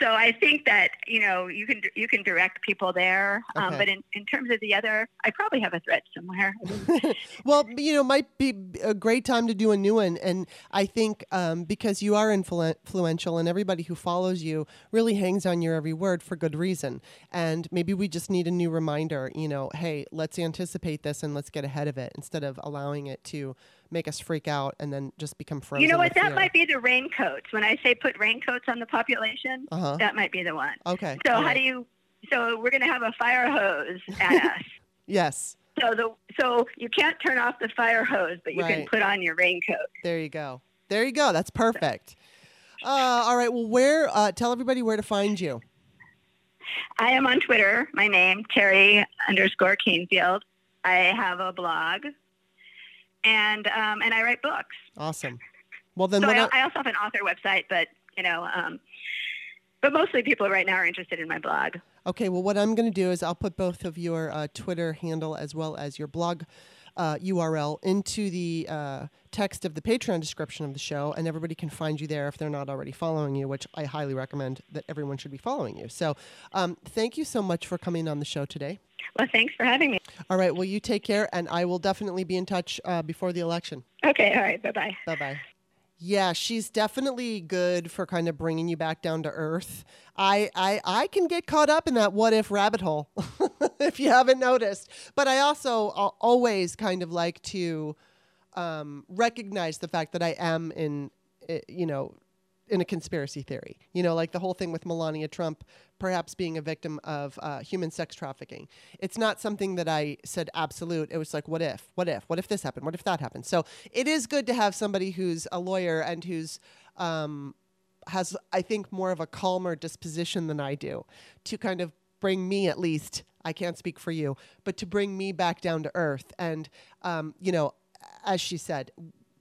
so I think that you know you can you can direct people there, um, but in, in terms of the other, I probably have a thread somewhere. [LAUGHS] well, you know, might be a great time to do a new one. And I think um, because you are influ- influential and everybody who follows you really hangs on your every word for good reason. And maybe we just need a new reminder, you know, hey, let's anticipate this and let's get ahead of it instead of allowing it to make us freak out and then just become frozen. you know what? That fear. might be the raincoats. When I say put raincoats on the population, Uh-huh. that might be the one. Okay. So all how right. do you? So we're going to have a fire hose [LAUGHS] at us. Yes. So the so you can't turn off the fire hose, but you Right. can put on your raincoat. There you go. There you go. That's perfect. Uh, all right. Well, where? Uh, tell everybody where to find you. I am on Twitter. My name Teri underscore Kanefield. I have a blog, and um, and I write books. Awesome. Well, then So? I, I- also have an author website, but you know, um, but mostly people right now are interested in my blog. Okay, well, what I'm going to do is I'll put both of your uh, Twitter handle as well as your blog uh, URL into the uh, text of the Patreon description of the show, and everybody can find you there if they're not already following you, which I highly recommend that everyone should be following you. So, um, thank you so much for coming on the show today. Well, thanks for having me. All right, well, you take care, and I will definitely be in touch uh, before the election. Okay, all right, bye bye. Bye bye. Yeah, she's definitely good for kind of bringing you back down to earth. I I I can get caught up in that what if rabbit hole [LAUGHS] if you haven't noticed. But I also al- always kind of like to um, recognize the fact that I am in uh, you know in a conspiracy theory. You know, like the whole thing with Melania Trump perhaps being a victim of uh, human sex trafficking. It's not something that I said absolute. It was like, what if? What if? What if this happened? What if that happened? So it is good to have somebody who's a lawyer and who's um, has, I think, more of a calmer disposition than I do to kind of bring me at least I can't speak for you, but to bring me back down to earth. And, um, you know, as she said,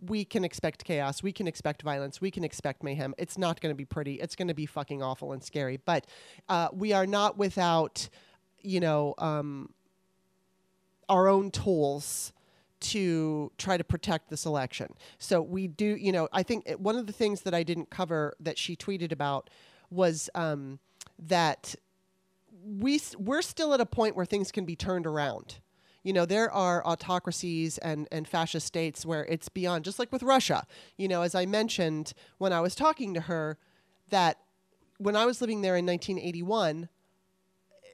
we can expect chaos. We can expect violence. We can expect mayhem. It's not going to be pretty. It's going to be fucking awful and scary. But uh, we are not without, you know, um, our own tools to try to protect this election. So we do, you know, I think it- one of the things that I didn't cover that she tweeted about was um, that we we're still at a point where things can be turned around. You know, there are autocracies and, and fascist states where it's beyond, just like with Russia. You know, as I mentioned when I was talking to her, that when I was living there in 1981,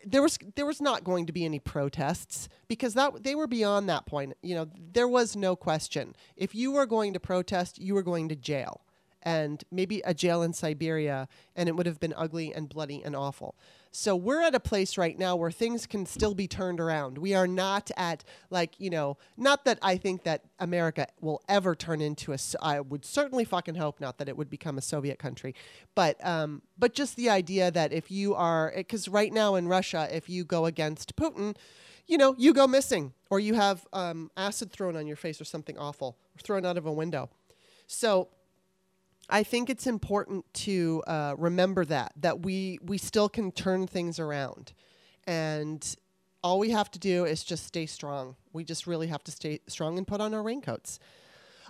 there was there was not going to be any protests because that they were beyond that point. You know, there was no question. If you were going to protest, you were going to jail. And maybe a jail in Siberia, and it would have been ugly and bloody and awful. So we're at a place right now where things can still be turned around. We are not at like you know, not that I think that America will ever turn into a I would certainly fucking hope not that it would become a Soviet country, but um, but just the idea that if you are, because right now in Russia, if you go against Putin, you know, you go missing, or you have um, acid thrown on your face, or something awful, or thrown out of a window. So I think it's important to uh, remember that that we we still can turn things around, and all we have to do is just stay strong. We just really have to stay strong and put on our raincoats.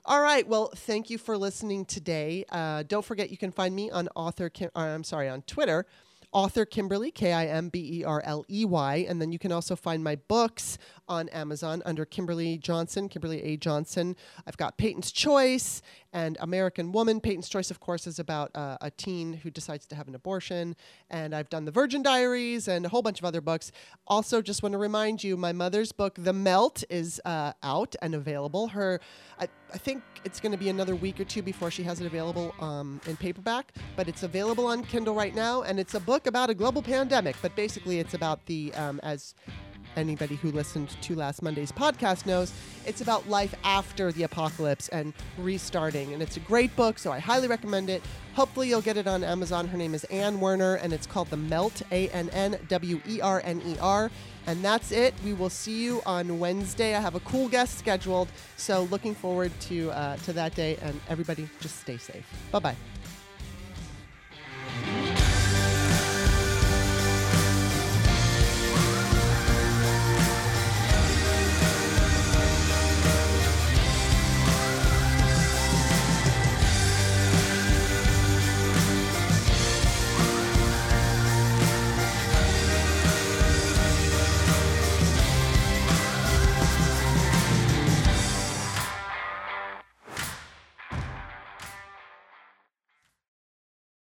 All right. Well, thank you for listening today. Uh, don't forget you can find me on author. Kim, or, I'm sorry, on Twitter. Author Kimberly, K I M B E R L E Y. And then you can also find my books on Amazon under Kimberly Johnson, Kimberly A. Johnson. I've got Peyton's Choice and American Woman. Peyton's Choice, of course, is about uh, a teen who decides to have an abortion. And I've done The Virgin Diaries and a whole bunch of other books. Also, just want to remind you my mother's book, The Melt, is uh, out and available. Her, I, I think it's going to be another week or two before she has it available um, in paperback, but it's available on Kindle right now. And it's a book about a global pandemic, but basically it's about the, um, as anybody who listened to last Monday's podcast knows, it's about life after the apocalypse and restarting. And it's a great book, so I highly recommend it. Hopefully, you'll get it on Amazon. Her name is Ann Werner, and it's called The Melt, A N N W E R N E R. And that's it. We will see you on Wednesday. I have a cool guest scheduled, so looking forward to uh, to that day. And everybody, just stay safe. Bye bye.